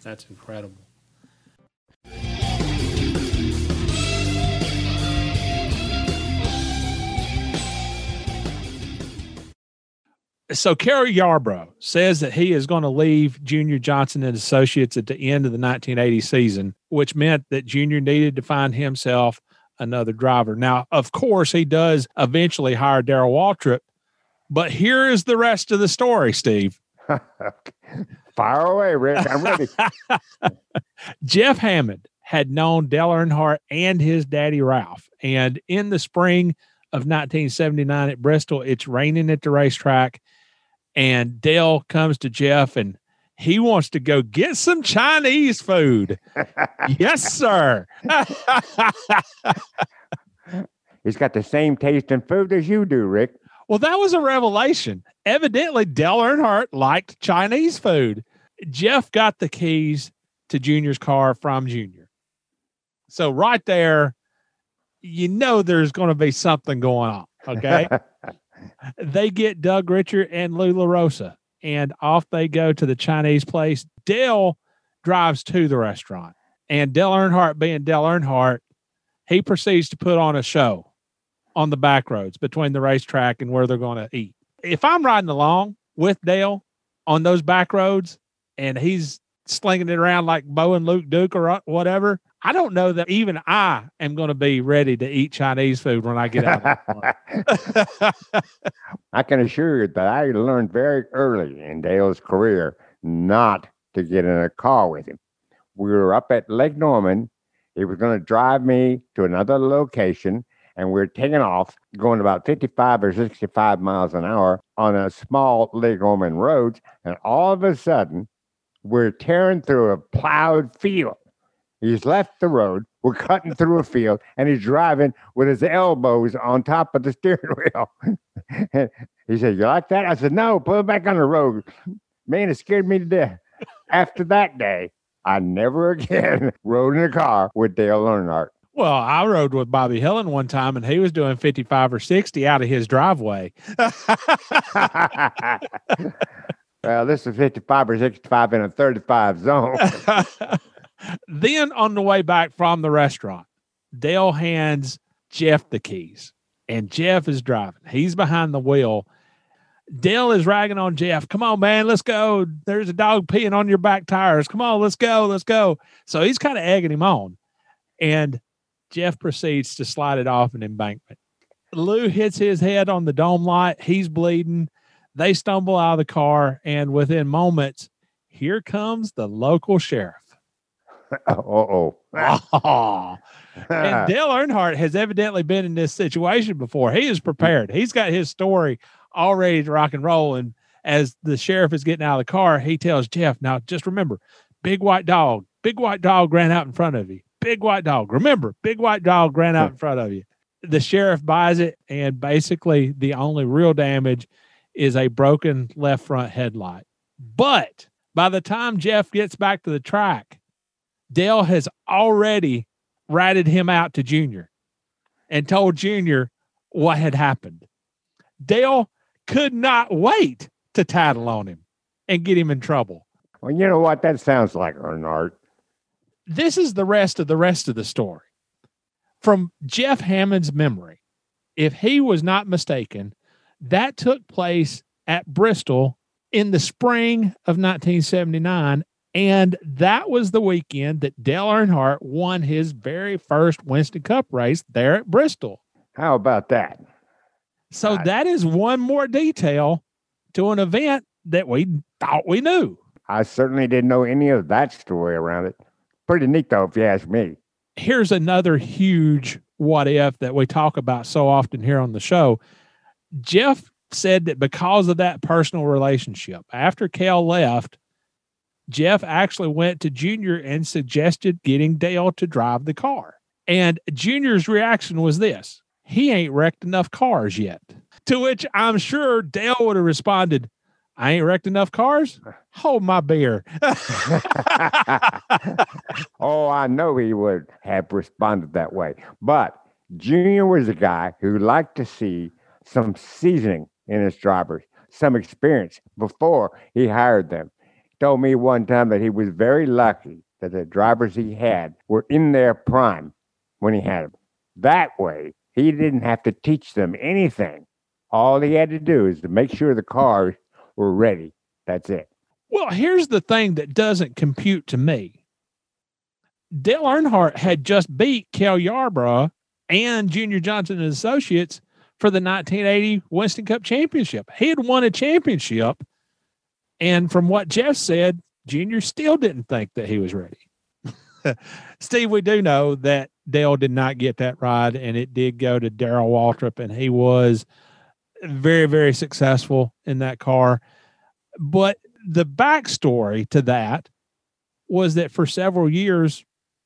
[SPEAKER 1] that's incredible. So Cale Yarborough says that he is going to leave Junior Johnson and Associates at the end of the 1980 season, which meant that Junior needed to find himself another driver. Now, of course, he does eventually hire Darrell Waltrip, but here is the rest of the story, Steve.
[SPEAKER 5] Fire away, Rick. I'm ready.
[SPEAKER 1] Jeff Hammond had known Dale Earnhardt and his daddy Ralph. And in the spring of 1979 at Bristol. It's raining at the racetrack, and Dale comes to Jeff and he wants to go get some Chinese food. yes, sir.
[SPEAKER 5] He's got the same taste in food as you do, Rick.
[SPEAKER 1] Well, that was a revelation. Evidently, Dale Earnhardt liked Chinese food. Jeff got the keys to Junior's car from Junior. So, right there, you know there's going to be something going on. Okay. they get Doug Richert and Lou LaRosa, and off they go to the Chinese place. Dale drives to the restaurant, and Dale Earnhardt, being Dale Earnhardt, he proceeds to put on a show on the back roads between the racetrack and where they're going to eat. If I'm riding along with Dale on those back roads and he's slinging it around like Bo and Luke Duke or uh, whatever, I don't know that even I am going to be ready to eat Chinese food when I get out.
[SPEAKER 5] I can assure you that I learned very early in Dale's career not to get in a car with him. We were up at Lake Norman. He was going to drive me to another location and we're taking off, going about 55 or 65 miles an hour on a small Lake Norman road. And all of a sudden, we're tearing through a plowed field. He's left the road. We're cutting through a field, and he's driving with his elbows on top of the steering wheel. and he said, "You like that?" I said, "No, put it back on the road." Man, it scared me to death. After that day, I never again rode in a car with Dale Earnhardt.
[SPEAKER 1] Well, I rode with Bobby Hillin one time and he was doing 55 or 60 out of his driveway.
[SPEAKER 5] well, this is 55 or 65 in a 35 zone.
[SPEAKER 1] then on the way back from the restaurant, Dale hands Jeff the keys and Jeff is driving. He's behind the wheel. Dale is ragging on Jeff. Come on, man, let's go. There's a dog peeing on your back tires. Come on, let's go, let's go. So he's kind of egging him on. And Jeff proceeds to slide it off an embankment. Lou hits his head on the dome light. He's bleeding. They stumble out of the car, and within moments, here comes the local sheriff.
[SPEAKER 5] Uh-oh.
[SPEAKER 1] and Dale Earnhardt has evidently been in this situation before. He is prepared. He's got his story all ready to rock and roll. And as the sheriff is getting out of the car, he tells Jeff, now just remember, big white dog, big white dog ran out in front of you big white dog. Remember, big white dog ran out in front of you. The sheriff buys it, and basically the only real damage is a broken left front headlight. But by the time Jeff gets back to the track, Dale has already ratted him out to Junior and told Junior what had happened. Dale could not wait to tattle on him and get him in trouble.
[SPEAKER 5] Well, you know what? That sounds like Earnhardt
[SPEAKER 1] this is the rest of the rest of the story. From Jeff Hammond's memory, if he was not mistaken, that took place at Bristol in the spring of 1979. And that was the weekend that Dale Earnhardt won his very first Winston Cup race there at Bristol.
[SPEAKER 5] How about that?
[SPEAKER 1] So that is one more detail to an event that we thought we knew.
[SPEAKER 5] I certainly didn't know any of that story around it pretty neat, though, if you ask me.
[SPEAKER 1] Here's another huge what if that we talk about so often here on the show. Jeff said that because of that personal relationship, after Cale left, Jeff actually went to Junior and suggested getting Dale to drive the car. And Junior's reaction was this he ain't wrecked enough cars yet. To which I'm sure Dale would have responded, I ain't wrecked enough cars. Hold my beer.
[SPEAKER 5] oh, I know he would have responded that way. But Junior was a guy who liked to see some seasoning in his drivers, some experience before he hired them. He told me one time that he was very lucky that the drivers he had were in their prime when he had them. That way, he didn't have to teach them anything. All he had to do is to make sure the cars were ready. That's it.
[SPEAKER 1] Well, here's the thing that doesn't compute to me. Dale Earnhardt had just beat Cale Yarborough and Junior Johnson and Associates for the 1980 Winston Cup Championship. He had won a championship. And from what Jeff said, Junior still didn't think that he was ready. Steve, we do know that Dale did not get that ride, and it did go to Darrell Waltrip, and he was very, very successful in that car. But the backstory to that was that for several years,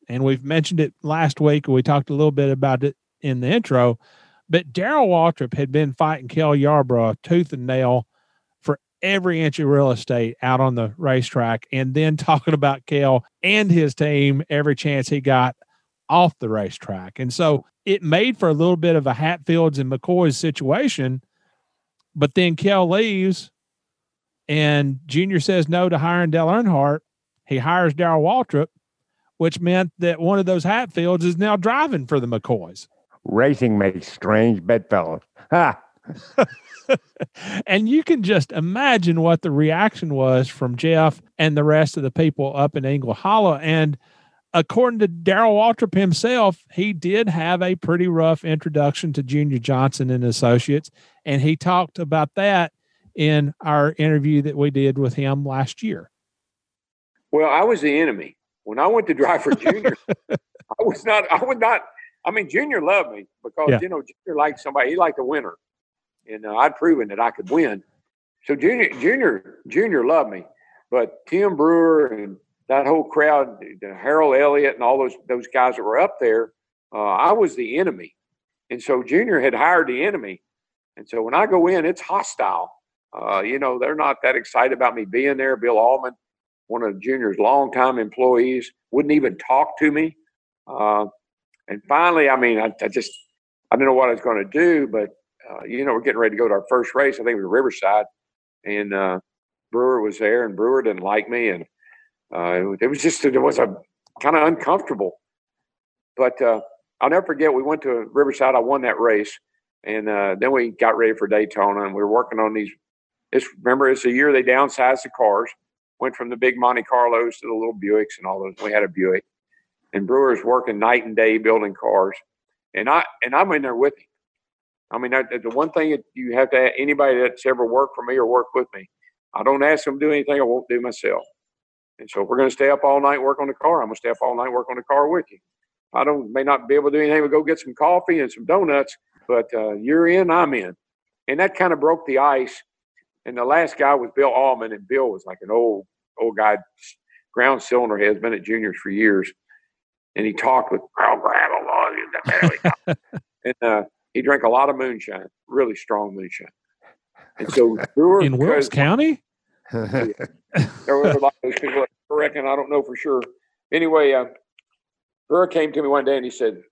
[SPEAKER 1] and we've mentioned it last week, we talked a little bit about it in the intro, but Darrell Waltrip had been fighting Cale Yarborough tooth and nail for every inch of real estate out on the racetrack, and then talking about Cale and his team every chance he got off the racetrack. And so it made for a little bit of a Hatfields and McCoy's situation. But then Cale leaves, and Junior says no to hiring Dale Earnhardt. He hires Darrell Waltrip, which meant that one of those Hatfields is now driving for the McCoys.
[SPEAKER 5] Racing makes strange bedfellows. Ha!
[SPEAKER 1] and you can just imagine what the reaction was from Jeff and the rest of the people up in Ingle Hollow. And according to Darrell Waltrip himself, he did have a pretty rough introduction to Junior Johnson and Associates. And he talked about that in our interview that we did with him last year.
[SPEAKER 8] Well, I was the enemy. When I went to drive for Junior, I was not, I would not, I mean, Junior loved me because,
[SPEAKER 1] Yeah.
[SPEAKER 8] you know, Junior liked somebody, he liked a winner. And uh, I'd proven that I could win. So Junior, Junior, Junior loved me. But Tim Brewer and that whole crowd, Harold Elliott and all those those guys that were up there, uh, I was the enemy. And so Junior had hired the enemy. And so when I go in, it's hostile. Uh, you know, they're not that excited about me being there. Bill Allman, one of Junior's longtime employees, wouldn't even talk to me. Uh, and finally, I mean, I, I just, I didn't know what I was going to do, but, uh, you know, we're getting ready to go to our first race. I think it was Riverside. And uh, Brewer was there, and Brewer didn't like me. And uh, it was just, it was a kind of uncomfortable. But uh, I'll never forget, we went to Riverside. I won that race. And uh, then we got ready for Daytona, and we were working on these. It's, remember, it's the year they downsized the cars, went from the big Monte Carlos to the little Buicks and all those. We had a Buick, and Brewer's working night and day building cars, and I and I'm in there with him. I mean, that, the one thing that you have to anybody that's ever worked for me or worked with me, I don't ask them to do anything I won't do myself. And so if we're going to stay up all night work on the car, I'm going to stay up all night work on the car with you. I don't may not be able to do anything but go get some coffee and some donuts, but uh, you're in, I'm in, and that kind of broke the ice. And the last guy was Bill Allman, and Bill was like an old old guy, ground cylinder head, has been at juniors for years, and he talked with I'll grab a and uh, he drank a lot of moonshine, really strong moonshine. And so Brewer
[SPEAKER 1] In
[SPEAKER 8] because-
[SPEAKER 1] County?
[SPEAKER 8] There was a lot of those people I reckon I don't know for sure. Anyway, uh, Brewer came to me one day and he said,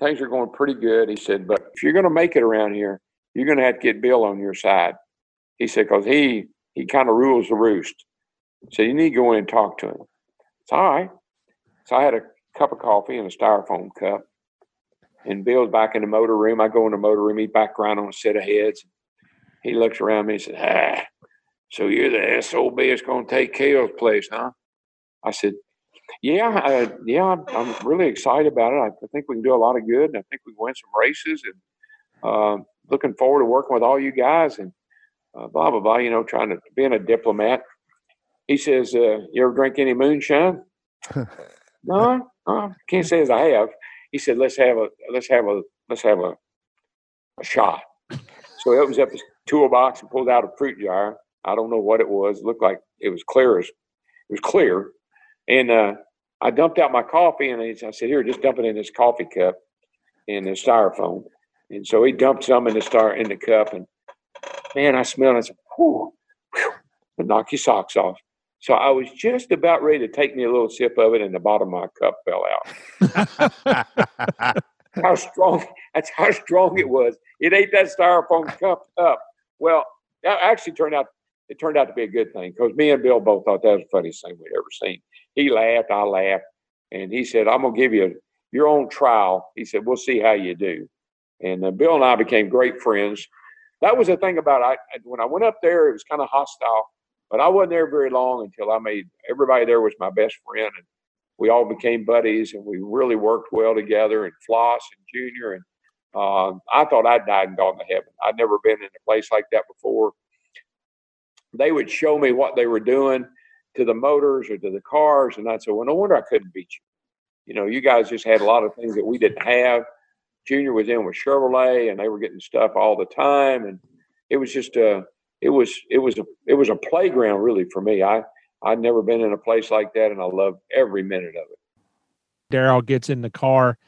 [SPEAKER 8] "Things are going pretty good." He said, "But if you're going to make it around here, you're going to have to get Bill on your side." He said, "Because he he kind of rules the roost." So you need to go in and talk to him. It's all right. So I had a cup of coffee and a styrofoam cup. And Bill's back in the motor room. I go in the motor room. He's back around on a set of heads. He looks around me and says, Ah, so you're the SOB that's going to take Cale's place, huh? I said, yeah, uh, yeah, I'm, really excited about it. I, I think we can do a lot of good, and I think we can win some races, and uh, looking forward to working with all you guys, and uh, blah blah blah. You know, trying to being a diplomat. He says, uh, "You ever drink any moonshine?" no, no, can't say as I have. He said, "Let's have a let's have a let's have a, a shot." So he opens up his toolbox and pulls out a fruit jar. I don't know what it was. It looked like it was clear as it was clear. And uh, I dumped out my coffee and I said, "Here, just dump it in this coffee cup in the styrofoam." And so he dumped some in the star in the cup, and man, I smelled. it. I said, "Whew, whew, knock your socks off." So I was just about ready to take me a little sip of it, and the bottom of my cup fell out. how strong? That's how strong it was. It ate that styrofoam cup up. Well, that actually turned out. It turned out to be a good thing because me and Bill both thought that was the funniest thing we'd ever seen. He laughed, I laughed, and he said, "I'm gonna give you your own trial." He said, "We'll see how you do." And uh, Bill and I became great friends. That was the thing about I- when I went up there, it was kind of hostile, but I wasn't there very long until I made everybody there was my best friend, and we all became buddies, and we really worked well together. And Floss and Junior, and uh, I thought I'd died and gone to heaven. I'd never been in a place like that before. They would show me what they were doing to the motors or to the cars, and I'd say, "Well, no wonder I couldn't beat you." You know, you guys just had a lot of things that we didn't have. Junior was in with Chevrolet, and they were getting stuff all the time, and it was just a it was it was a it was a playground really for me. I I'd never been in a place like that, and I loved every minute of it.
[SPEAKER 1] Darrell gets in the car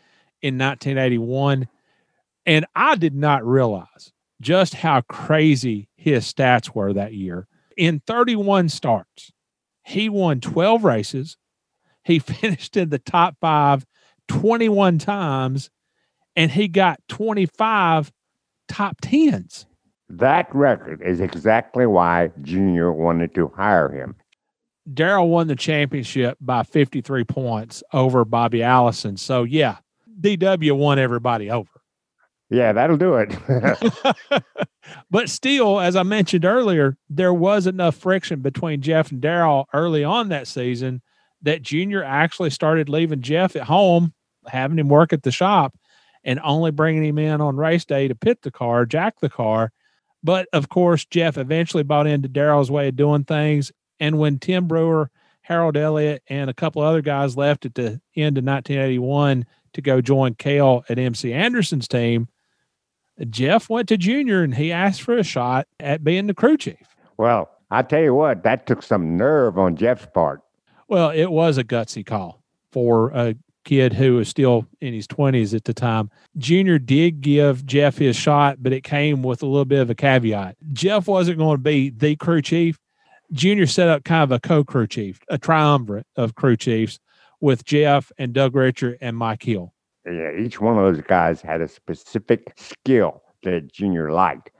[SPEAKER 1] in 1981, and I did not realize just how crazy his stats were that year. In 31 starts, he won 12 races. He finished in the top five 21 times, and he got 25 top tens.
[SPEAKER 5] That record is exactly why Junior wanted to hire him.
[SPEAKER 1] Darrell won the championship by 53 points over Bobby Allison. So, yeah, DW won everybody over.
[SPEAKER 5] Yeah, that'll do it.
[SPEAKER 1] but still, as I mentioned earlier, there was enough friction between Jeff and Darrell early on that season that Junior actually started leaving Jeff at home, having him work at the shop, and only bringing him in on race day to pit the car, jack the car. But of course, Jeff eventually bought into Darrell's way of doing things. And when Tim Brewer, Harold Elliott, and a couple other guys left at the end of 1981 to go join Cale at MC Anderson's team, Jeff went to Junior and he asked for a shot at being the crew chief.
[SPEAKER 5] Well, I tell you what, that took some nerve on Jeff's part.
[SPEAKER 1] Well, it was a gutsy call for a kid who was still in his 20s at the time. Junior did give Jeff his shot, but it came with a little bit of a caveat. Jeff wasn't going to be the crew chief. Junior set up kind of a co crew chief, a triumvirate of crew chiefs with Jeff and Doug Richert and Mike Hill.
[SPEAKER 5] Yeah, each one of those guys had a specific skill that Junior liked.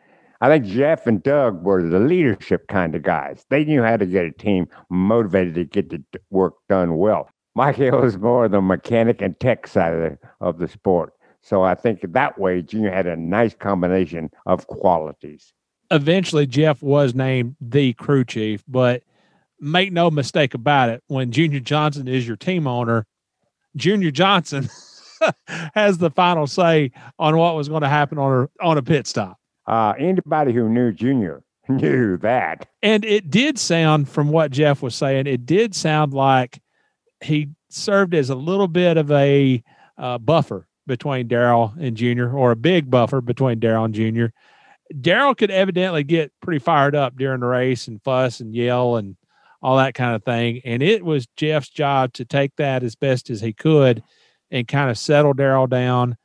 [SPEAKER 5] I think Jeff and Doug were the leadership kind of guys. They knew how to get a team motivated to get the work done well. Mike Hill was more the mechanic and tech side of the, of the sport. So I think that way, Junior had a nice combination of qualities.
[SPEAKER 1] Eventually, Jeff was named the crew chief, but make no mistake about it, when Junior Johnson is your team owner, Junior Johnson has the final say on what was going to happen on a, on a pit stop.
[SPEAKER 5] Uh, anybody who knew Junior knew that.
[SPEAKER 1] And it did sound, from what Jeff was saying, it did sound like he served as a little bit of a uh, buffer between Darrell and Junior, or a big buffer between Darrell and Junior. Darrell could evidently get pretty fired up during the race and fuss and yell and all that kind of thing. And it was Jeff's job to take that as best as he could and kind of settle Darrell down.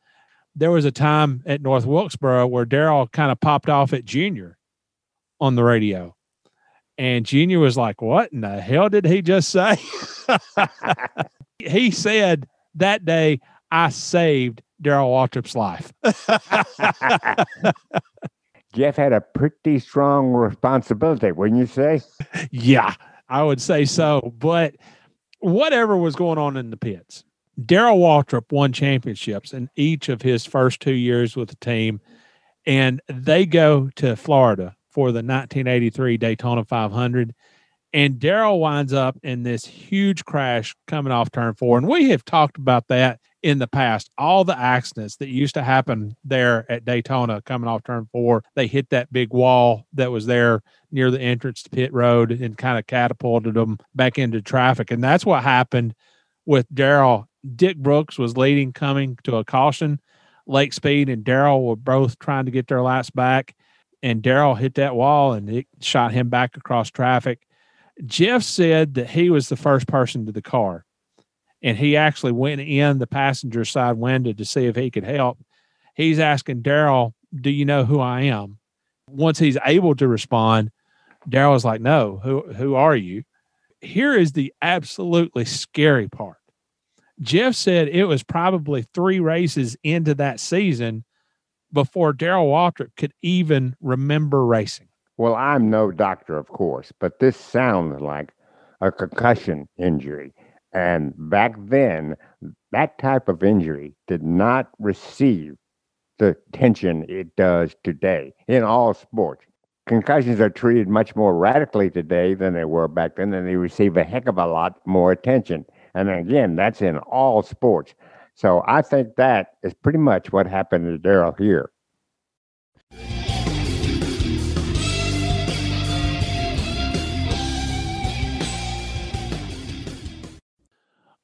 [SPEAKER 1] There was a time at North Wilkesboro where Darrell kind of popped off at Junior on the radio. And Junior was like, What in the hell did he just say? he said that day, I saved Darrell Waltrip's life.
[SPEAKER 5] Jeff had a pretty strong responsibility, wouldn't you say?
[SPEAKER 1] Yeah, I would say so. But whatever was going on in the pits, Darrell Waltrip won championships in each of his first two years with the team, and they go to Florida for the 1983 Daytona 500. And Darrell winds up in this huge crash coming off turn four. And we have talked about that in the past. All the accidents that used to happen there at Daytona coming off turn four, they hit that big wall that was there near the entrance to pit road and kind of catapulted them back into traffic. And that's what happened with Darrell. Dick Brooks was leading coming to a caution. Lake Speed and Darrell were both trying to get their laps back. And Darrell hit that wall and it shot him back across traffic Jeff said that he was the first person to the car and he actually went in the passenger side window to see if he could help. He's asking Darrell, Do you know who I am? Once he's able to respond, Darrell is like, No, who, who are you? Here is the absolutely scary part. Jeff said it was probably three races into that season before Darrell Waltrip could even remember racing.
[SPEAKER 5] Well, I'm no doctor, of course, but this sounds like a concussion injury. And back then, that type of injury did not receive the attention it does today in all sports. Concussions are treated much more radically today than they were back then, and they receive a heck of a lot more attention. And again, that's in all sports. So I think that is pretty much what happened to Darrell here.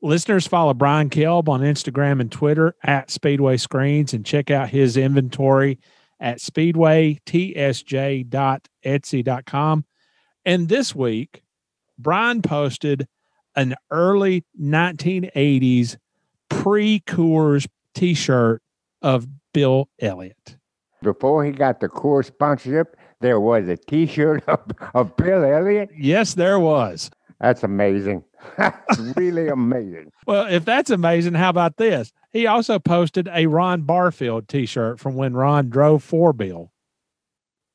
[SPEAKER 1] Listeners follow Brian Kelb on Instagram and Twitter at Speedway Screens and check out his inventory at speedwaytsj.etsy.com. And this week, Brian posted an early 1980s pre Coors t shirt of Bill Elliott.
[SPEAKER 5] Before he got the Coors sponsorship, there was a t shirt of, of Bill Elliott.
[SPEAKER 1] Yes, there was.
[SPEAKER 5] That's amazing. That's really amazing.
[SPEAKER 1] Well, if that's amazing, how about this? He also posted a Ron Barfield t shirt from when Ron drove for Bill.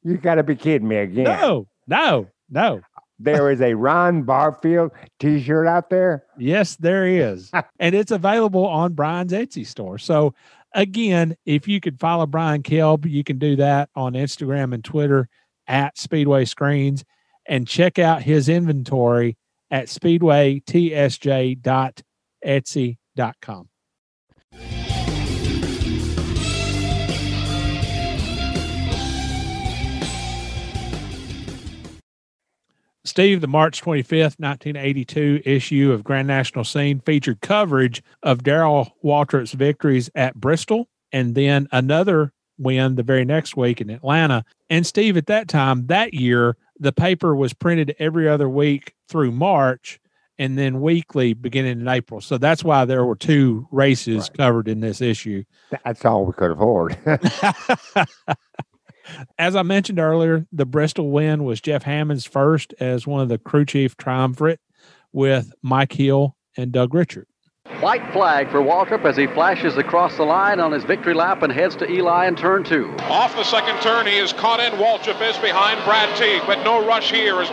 [SPEAKER 5] You got to be kidding me again.
[SPEAKER 1] No, no, no.
[SPEAKER 5] There is a Ron Barfield t shirt out there.
[SPEAKER 1] Yes, there is. and it's available on Brian's Etsy store. So, again, if you could follow Brian Kelb, you can do that on Instagram and Twitter at Speedway Screens and check out his inventory at speedwaytsj.etsy.com. Steve, the March 25th, 1982 issue of Grand National Scene featured coverage of Darrell Waltrip's victories at Bristol and then another win the very next week in Atlanta. And Steve, at that time, that year, the paper was printed every other week through March and then weekly beginning in April. So that's why there were two races right. covered in this issue.
[SPEAKER 5] That's all we could afford.
[SPEAKER 1] as I mentioned earlier, the Bristol win was Jeff Hammond's first as one of the crew chief triumvirate with Mike Hill and Doug Richert.
[SPEAKER 6] White flag for Waltrip as he flashes across the line on his victory lap and heads to Ely in turn two.
[SPEAKER 7] Off the second turn, he is caught in. Waltrip is behind Brad Teague, but no rush here as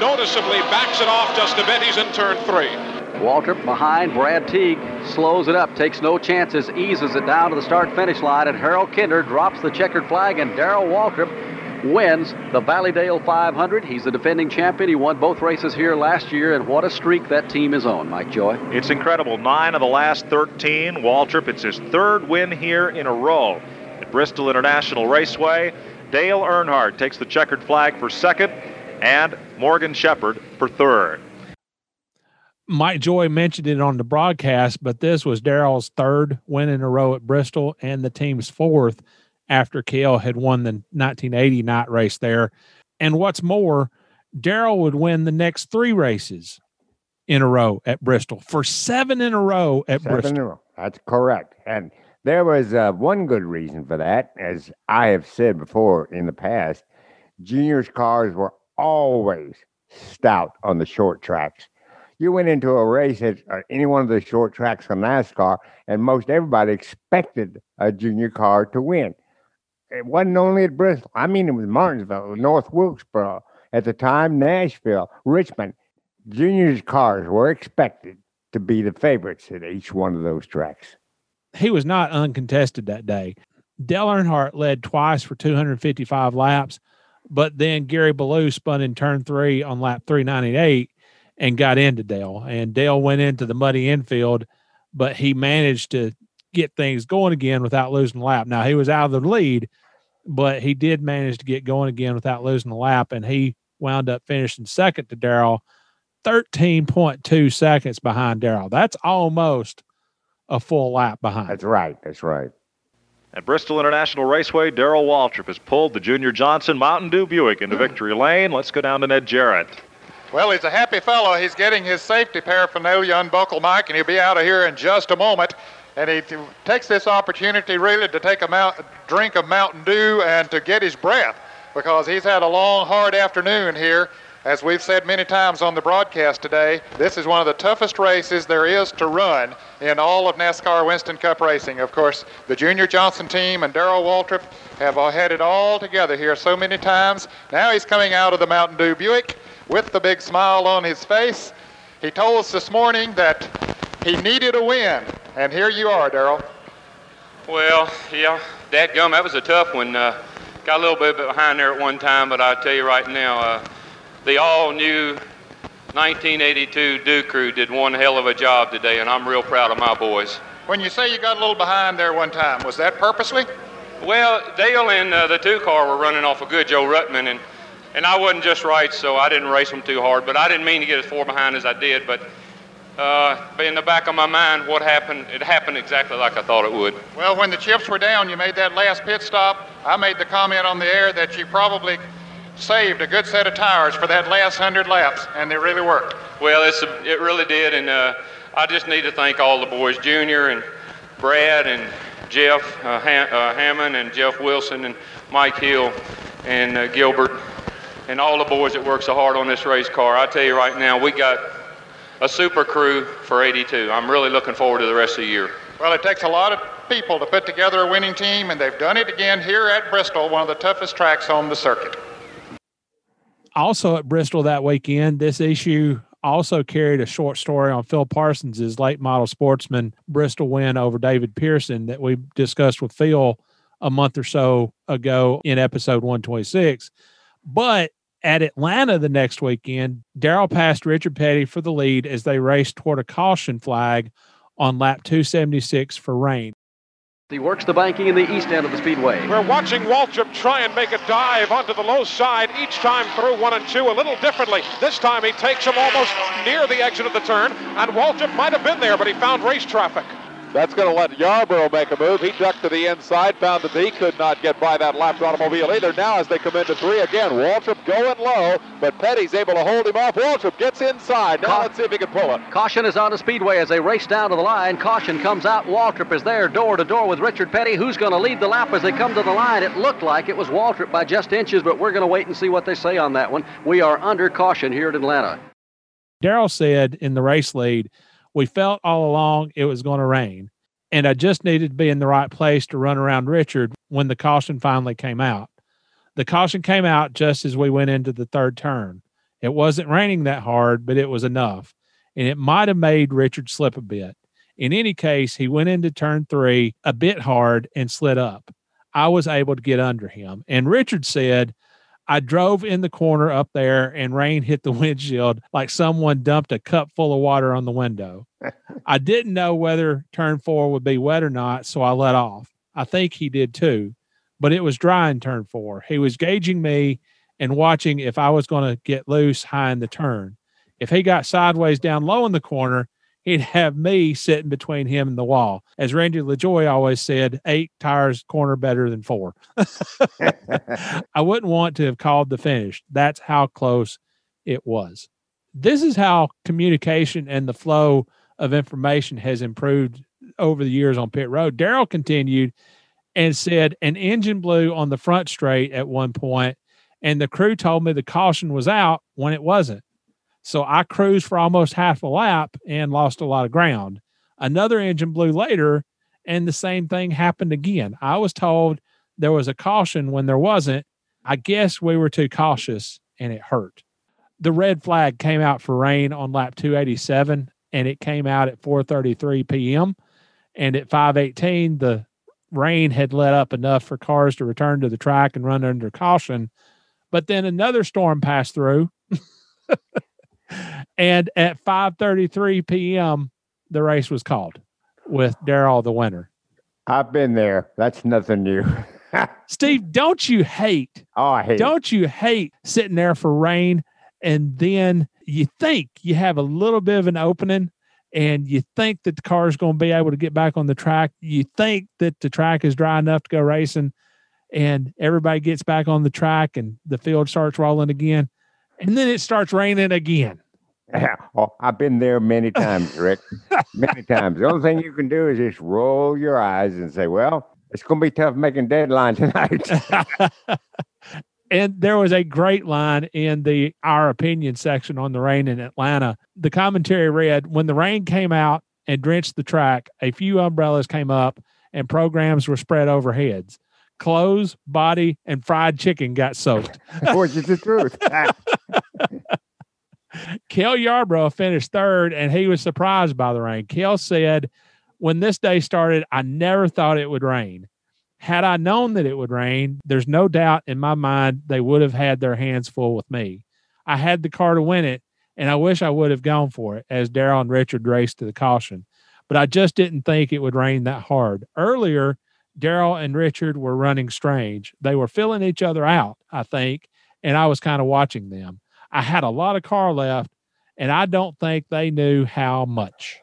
[SPEAKER 7] noticeably backs it off just a bit. He's in turn three.
[SPEAKER 6] Waltrip behind Brad Teague slows it up, takes no chances, eases it down to the start finish line, and Harold Kinder drops the checkered flag, and Darrell Waltrip wins the Valleydale 500. He's the defending champion. He won both races here last year, and what a streak that team is on, Mike Joy.
[SPEAKER 9] It's incredible. Nine of the last 13. Waltrip, it's his third win here in a row at Bristol International Raceway. Dale Earnhardt takes the checkered flag for second, and Morgan Shepherd for third.
[SPEAKER 1] Mike Joy mentioned it on the broadcast, but this was Darrell's third win in a row at Bristol and the team's fourth after Cale had won the 1980 night race there. And what's more, Darrell would win the next three races in a row at Bristol for seven in a row at
[SPEAKER 5] seven
[SPEAKER 1] Bristol.
[SPEAKER 5] In a row. That's correct. And there was uh, one good reason for that. As I have said before in the past, juniors' cars were always stout on the short tracks you went into a race at uh, any one of the short tracks on NASCAR, and most everybody expected a junior car to win. It wasn't only at Bristol. I mean, it was Martinsville, North Wilkesboro, at the time, Nashville, Richmond. Juniors' cars were expected to be the favorites at each one of those tracks.
[SPEAKER 1] He was not uncontested that day. Dale Earnhardt led twice for 255 laps, but then Gary Balough spun in turn three on lap 398 and got into Dale. And Dale went into the muddy infield, but he managed to get things going again without losing the lap. Now he was out of the lead, but he did manage to get going again without losing the lap, and he wound up finishing second to Darrell, 13.2 seconds behind Darrell. That's almost a full lap behind.
[SPEAKER 5] That's right. That's right.
[SPEAKER 9] At Bristol International Raceway, Darrell Waltrip has pulled the Junior Johnson Mountain Dew Buick into victory lane. Let's go down to Ned Jarrett.
[SPEAKER 10] Well, he's a happy fellow. He's getting his safety paraphernalia unbuckled, Mike, and he'll be out of here in just a moment. And he takes this opportunity really to take a mount- drink of Mountain Dew and to get his breath because he's had a long, hard afternoon here. As we've said many times on the broadcast today, this is one of the toughest races there is to run in all of NASCAR Winston Cup racing. Of course, the Junior Johnson team and Darrell Waltrip have had it all together here so many times. Now he's coming out of the Mountain Dew Buick with the big smile on his face. He told us this morning that he needed a win, and here you are, Darrell.
[SPEAKER 11] Well, yeah, Dad gum, that was a tough one. Uh, got a little bit behind there at one time, but I'll tell you right now, uh, the all-new 1982 Dew Crew did one hell of a job today, and I'm real proud of my boys.
[SPEAKER 10] When you say you got a little behind there one time, was that purposely?
[SPEAKER 11] Well, Dale and uh, the two car were running off a good Joe Ruttman, and and I wasn't just right, so I didn't race them too hard. But I didn't mean to get as far behind as I did. But uh, in the back of my mind, what happened, it happened exactly like I thought it would.
[SPEAKER 10] Well, when the chips were down, you made that last pit stop. I made the comment on the air that you probably saved a good set of tires for that last 100 laps, and they really worked.
[SPEAKER 11] Well, it's a, it really did, and uh, I just need to thank all the boys, Junior and Brad and Jeff uh, ha- uh, Hammond and Jeff Wilson and Mike Hill and uh, Gilbert and all the boys that work so hard on this race car. I tell you right now, we got a super crew for 82. I'm really looking forward to the rest of the year.
[SPEAKER 10] Well, it takes a lot of people to put together a winning team, and they've done it again here at Bristol, one of the toughest tracks on the circuit.
[SPEAKER 1] Also at Bristol that weekend, this issue also carried a short story on Phil Parsons's late model sportsman Bristol win over David Pearson that we discussed with Phil a month or so ago in episode 126. But at Atlanta the next weekend, Darrell passed Richard Petty for the lead as they raced toward a caution flag on lap 276 for rain.
[SPEAKER 6] He works the banking in the east end of the speedway.
[SPEAKER 7] We're watching Waltrip try and make a dive onto the low side each time through one and two a little differently. This time he takes him almost near the exit of the turn, and Waltrip might have been there, but he found race traffic.
[SPEAKER 12] That's going to let Yarborough make a move. He ducked to the inside, found that he could not get by that lapped automobile either. Now, as they come into three again, Waltrip going low, but Petty's able to hold him off. Waltrip gets inside. Now, Ca- let's see if he can pull it.
[SPEAKER 6] Caution is on the speedway as they race down to the line. Caution comes out. Waltrip is there, door to door with Richard Petty. Who's going to lead the lap as they come to the line? It looked like it was Waltrip by just inches, but we're going to wait and see what they say on that one. We are under caution here at Atlanta.
[SPEAKER 1] Darrell said in the race lead, we felt all along it was going to rain and I just needed to be in the right place to run around Richard when the caution finally came out. The caution came out just as we went into the third turn. It wasn't raining that hard, but it was enough, and it might have made Richard slip a bit. In any case, he went into turn three a bit hard and slid up. I was able to get under him. And Richard said, I drove in the corner up there and rain hit the windshield like someone dumped a cup full of water on the window. I didn't know whether turn four would be wet or not, so I let off. I think he did too, but it was dry in turn four. He was gauging me and watching if I was going to get loose high in the turn. If he got sideways down low in the corner, he'd have me sitting between him and the wall. As Randy LaJoie always said, eight tires corner better than four. I wouldn't want to have called the finish. That's how close it was. This is how communication and the flow of information has improved over the years on pit road. Darrell continued and said an engine blew on the front straight at one point, and the crew told me the caution was out when it wasn't. So I cruised for almost half a lap and lost a lot of ground. Another engine blew later, and the same thing happened again. I was told there was a caution when there wasn't. I guess we were too cautious and it hurt. The red flag came out for rain on lap 287 and it came out at 4:33 p.m. and at 5:18 the rain had let up enough for cars to return to the track and run under caution. But then another storm passed through. and at 5:33 p.m. the race was called with Darrell the winner.
[SPEAKER 5] I've been there. That's nothing new.
[SPEAKER 1] Steve, don't you hate?
[SPEAKER 5] Oh, I hate.
[SPEAKER 1] Don't you hate sitting there for rain and then you think you have a little bit of an opening and you think that the car is going to be able to get back on the track. You think that the track is dry enough to go racing and everybody gets back on the track and the field starts rolling again. And then it starts raining again.
[SPEAKER 5] Yeah. Oh, I've been there many times, Rick. many times. The only thing you can do is just roll your eyes and say, well, it's going to be tough making deadline tonight.
[SPEAKER 1] and there was a great line in the our opinion section on the rain in Atlanta. The commentary read, "When the rain came out and drenched the track, a few umbrellas came up and programs were spread over heads. Clothes, body, and fried chicken got soaked."
[SPEAKER 5] Which is the truth.
[SPEAKER 1] Cale Yarborough finished third, and he was surprised by the rain. Cale said, "When this day started, I never thought it would rain." Had I known that it would rain, there's no doubt in my mind they would have had their hands full with me. I had the car to win it, and I wish I would have gone for it as Darrell and Richard raced to the caution. But I just didn't think it would rain that hard. Earlier, Darrell and Richard were running strange. They were filling each other out, I think, and I was kind of watching them. I had a lot of car left, and I don't think they knew how much.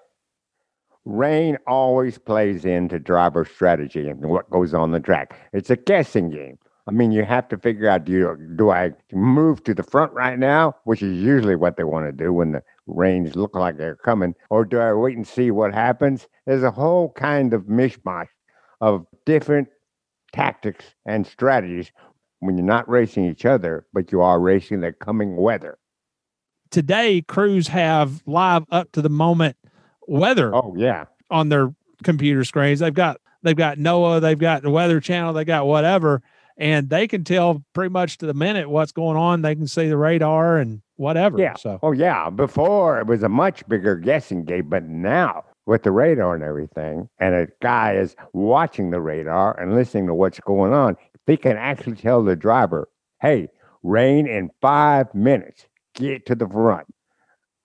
[SPEAKER 5] Rain always plays into driver strategy and what goes on the track. It's a guessing game. I mean, you have to figure out do you, do I move to the front right now, which is usually what they want to do when the rains look like they're coming, or do I wait and see what happens? There's a whole kind of mishmash of different tactics and strategies when you're not racing each other, but you are racing the coming weather.
[SPEAKER 1] Today, crews have live up to the moment weather.
[SPEAKER 5] Oh yeah,
[SPEAKER 1] on their computer screens. They've got they've got NOAA, they've got the Weather Channel, they got whatever, and they can tell pretty much to the minute what's going on. They can see the radar and whatever.
[SPEAKER 5] Yeah.
[SPEAKER 1] So
[SPEAKER 5] oh yeah, before it was a much bigger guessing game, but now with the radar and everything, and a guy is watching the radar and listening to what's going on, they can actually tell the driver, "Hey, rain in five minutes. Get to the front."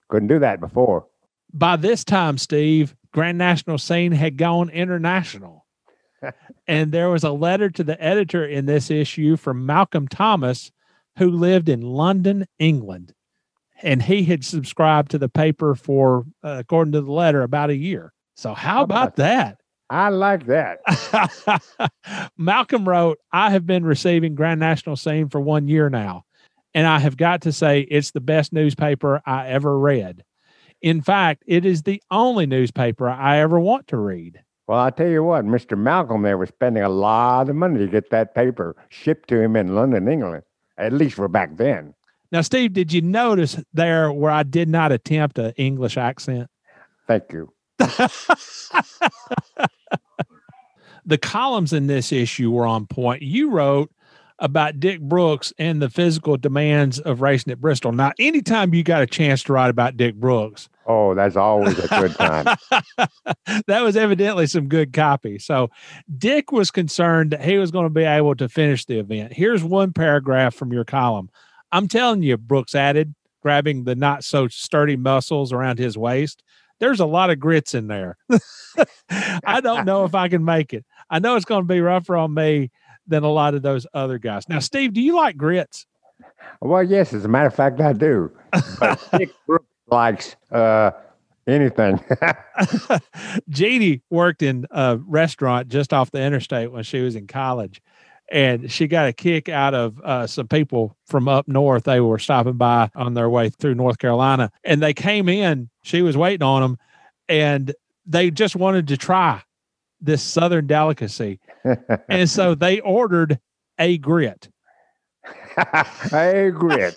[SPEAKER 5] Couldn't do that before
[SPEAKER 1] by this time, Steve, Grand National Scene had gone international. and there was a letter to the editor in this issue from Malcolm Thomas, who lived in London, England. And he had subscribed to the paper for, uh, according to the letter, about a year. So, how, about that?
[SPEAKER 5] I like that.
[SPEAKER 1] Malcolm wrote, I have been receiving Grand National Scene for one year now. And I have got to say, it's the best newspaper I ever read. In fact, it is the only newspaper I ever want to read.
[SPEAKER 5] Well, I'll tell you what, Mr. Malcolm there was spending a lot of money to get that paper shipped to him in London, England, at least for back then.
[SPEAKER 1] Now, Steve, did you notice there where I did not attempt an English accent?
[SPEAKER 5] Thank you.
[SPEAKER 1] the columns in this issue were on point. You wrote about Dick Brooks and the physical demands of racing at Bristol. Now, anytime you got a chance to write about Dick Brooks,
[SPEAKER 5] oh, that's always a good time.
[SPEAKER 1] that was evidently some good copy. So, Dick was concerned that he was going to be able to finish the event. Here's one paragraph from your column. I'm telling you, Brooks added, grabbing the not so sturdy muscles around his waist. There's a lot of grits in there. I don't know if I can make it. I know it's going to be rougher on me than a lot of those other guys. Now, Steve, do you like grits?
[SPEAKER 5] Well, yes, as a matter of fact, I do. But Dick Brooks likes uh, anything.
[SPEAKER 1] Jeannie worked in a restaurant just off the interstate when she was in college. And she got a kick out of uh, some people from up north. They were stopping by on their way through North Carolina and they came in. She was waiting on them and they just wanted to try this southern delicacy. and so they ordered a grit.
[SPEAKER 5] a grit.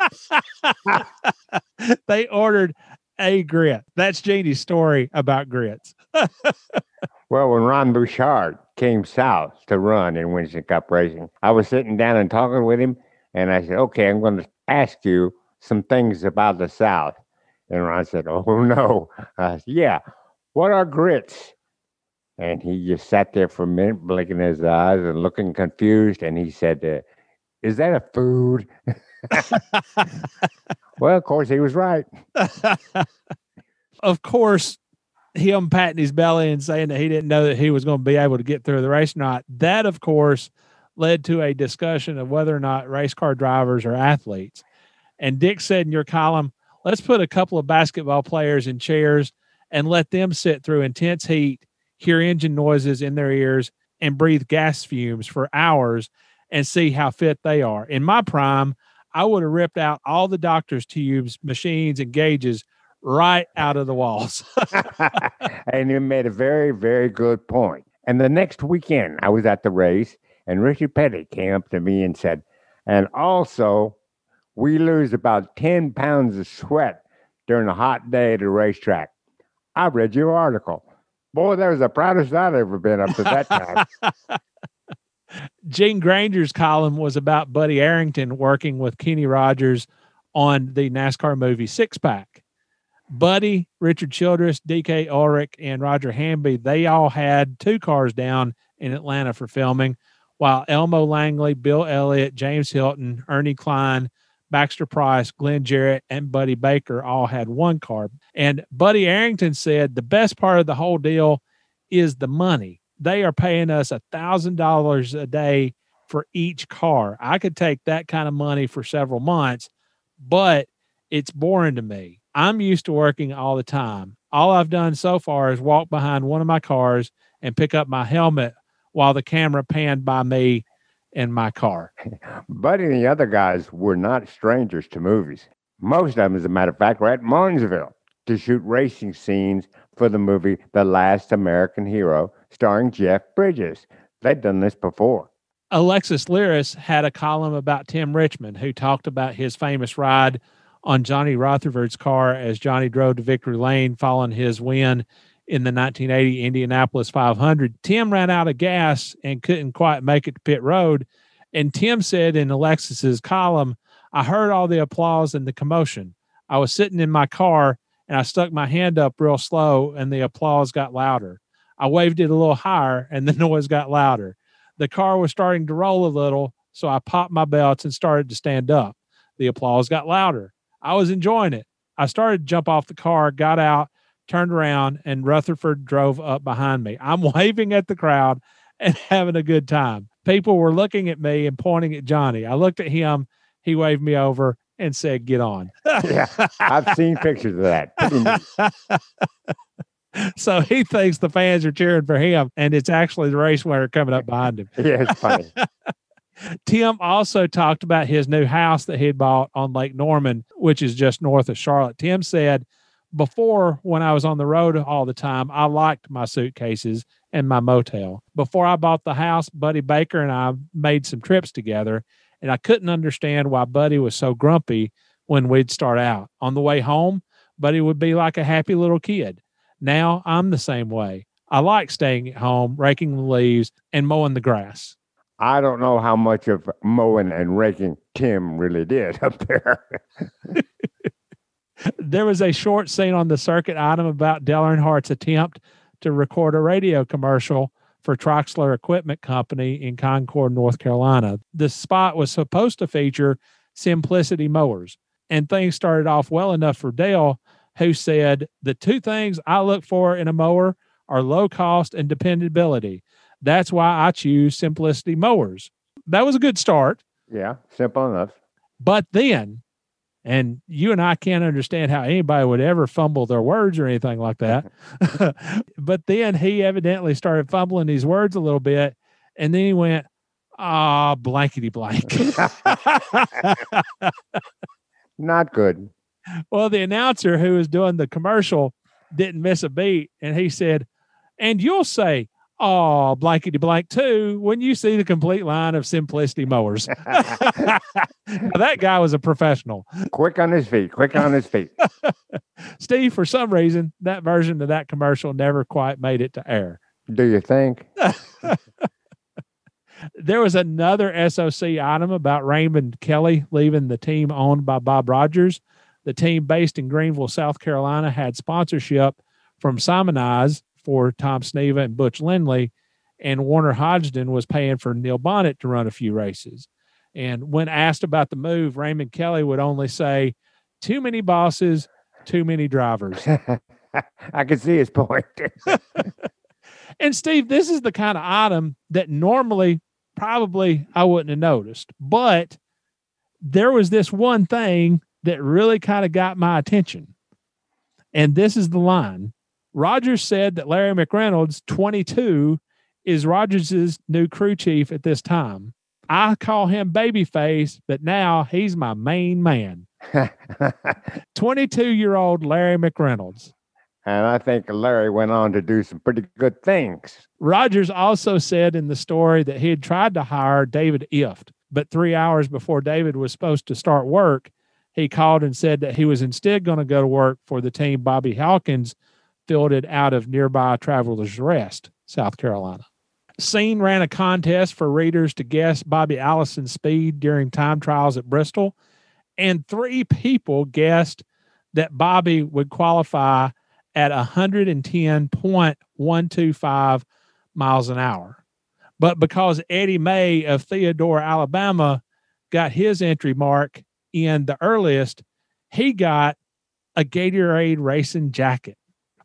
[SPEAKER 1] they ordered a grit. That's Jeannie's story about grits.
[SPEAKER 5] well, when Ron Bouchard came south to run in Winston Cup racing, I was sitting down and talking with him, and I said, "Okay, I'm going to ask you some things about the South." And Ron said, "Oh no." I said, "Yeah, what are grits?" And he just sat there for a minute, blinking his eyes and looking confused. And he said, uh, Is that a food? well, of course, he was right.
[SPEAKER 1] of course, him patting his belly and saying that he didn't know that he was going to be able to get through the race or not. That, of course, led to a discussion of whether or not race car drivers are athletes. And Dick said in your column, let's put a couple of basketball players in chairs and let them sit through intense heat hear engine noises in their ears, and breathe gas fumes for hours and see how fit they are. In my prime, I would have ripped out all the doctor's tubes, machines, and gauges right out of the walls.
[SPEAKER 5] and you made a very, very good point. And the next weekend, I was at the race, and Richard Petty came up to me and said, and also, we lose about 10 pounds of sweat during a hot day at a racetrack. I read your article. Boy, that was the proudest I'd ever been up to that time.
[SPEAKER 1] Gene Granger's column was about Buddy Arrington working with Kenny Rogers on the NASCAR movie Six Pack. Buddy, Richard Childress, DK Ulrich, and Roger Hamby, they all had two cars down in Atlanta for filming, while Elmo Langley, Bill Elliott, James Hylton, Ernie Klein, Baxter Price, Glenn Jarrett, and Buddy Baker all had one car. And Buddy Arrington said the best part of the whole deal is the money. They are paying us a thousand dollars a day for each car. I could take that kind of money for several months, but it's boring to me. I'm used to working all the time. All I've done so far is walk behind one of my cars and pick up my helmet while the camera panned by me in my car.
[SPEAKER 5] Buddy and the other guys were not strangers to movies. Most of them, as a matter of fact, were at Martinsville to shoot racing scenes for the movie The Last American Hero, starring Jeff Bridges. They'd done this before.
[SPEAKER 1] Alexis Lyris had a column about Tim Richmond, who talked about his famous ride on Johnny Rutherford's car as Johnny drove to victory lane following his win in the 1980 Indianapolis 500. Tim ran out of gas and couldn't quite make it to pit road. And Tim said in Alexis's column, I heard all the applause and the commotion. I was sitting in my car and I stuck my hand up real slow and the applause got louder. I waved it a little higher and the noise got louder. The car was starting to roll a little, so I popped my belts and started to stand up. The applause got louder. I was enjoying it. I started to jump off the car, got out, turned around, and Rutherford drove up behind me. I'm waving at the crowd and having a good time. People were looking at me and pointing at Johnny. I looked at him. He waved me over and said, Get on.
[SPEAKER 5] yeah, I've seen pictures of that.
[SPEAKER 1] so he thinks the fans are cheering for him, and it's actually the race winner coming up behind him.
[SPEAKER 5] yeah, it's funny.
[SPEAKER 1] Tim also talked about his new house that he'd bought on Lake Norman, which is just north of Charlotte. Tim said, Before, when I was on the road all the time, I liked my suitcases and my motel. Before I bought the house, Buddy Baker and I made some trips together, and I couldn't understand why Buddy was so grumpy when we'd start out. On the way home, Buddy would be like a happy little kid. Now I'm the same way. I like staying at home, raking the leaves, and mowing the grass.
[SPEAKER 5] I don't know how much of mowing and raking Tim really did up there.
[SPEAKER 1] there was a short scene on the circuit item about Dale Earnhardt's attempt to record a radio commercial for Troxler Equipment Company in Concord, North Carolina. The spot was supposed to feature Simplicity mowers, and things started off well enough for Dale, who said, The two things I look for in a mower are low cost and dependability. That's why I choose Simplicity mowers. That was a good start.
[SPEAKER 5] Yeah, simple enough.
[SPEAKER 1] But then, and you and I can't understand how anybody would ever fumble their words or anything like that. but then he evidently started fumbling these words a little bit. And then he went, ah, blankety blank.
[SPEAKER 5] Not good.
[SPEAKER 1] Well, the announcer who was doing the commercial didn't miss a beat. And he said, and you'll say, oh, blankety blank too when you see the complete line of Simplicity mowers. that guy was a professional.
[SPEAKER 5] Quick on his feet, quick on his feet.
[SPEAKER 1] Steve, for some reason, that version of that commercial never quite made it to air.
[SPEAKER 5] Do you think?
[SPEAKER 1] there was another SOC item about Raymond Kelly leaving the team owned by Bob Rogers. The team based in Greenville, South Carolina, had sponsorship from Simoniz for Tom Sneva and Butch Lindley, and Warner Hodgdon was paying for Neil Bonnett to run a few races. And when asked about the move, Raymond Kelly would only say, "Too many bosses, too many drivers."
[SPEAKER 5] I can see his point.
[SPEAKER 1] and Steve, this is the kind of item that normally probably I wouldn't have noticed, but there was this one thing that really kind of got my attention. And this is the line Rogers said that Larry McReynolds, 22, is Rogers's new crew chief at this time. I call him babyface, but now he's my main man. 22 year old Larry McReynolds.
[SPEAKER 5] And I think Larry went on to do some pretty good things.
[SPEAKER 1] Rogers also said in the story that he had tried to hire David Ifft, but three hours before David was supposed to start work, he called and said that he was instead going to go to work for the team Bobby Hawkins fielded out of nearby Travelers Rest, South Carolina. Scene ran a contest for readers to guess Bobby Allison's speed during time trials at Bristol, and three people guessed that Bobby would qualify at 110.125 miles an hour. But because Eddie May of Theodore, Alabama, got his entry mark in the earliest, he got a Gatorade racing jacket.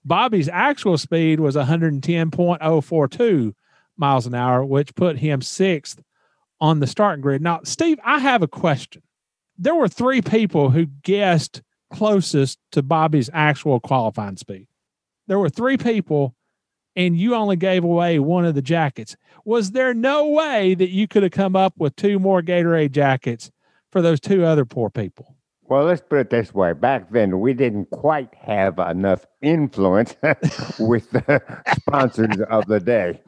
[SPEAKER 1] Bobby's actual speed was 110.042 miles an hour, which put him sixth on the starting grid. Now, Steve, I have a question. There were three people who guessed closest to Bobby's actual qualifying speed. There were three people, and you only gave away one of the jackets. Was there no way that you could have come up with two more Gatorade jackets for those two other poor people?
[SPEAKER 5] Well, let's put it this way. Back then, we didn't quite have enough influence with the sponsors of the day.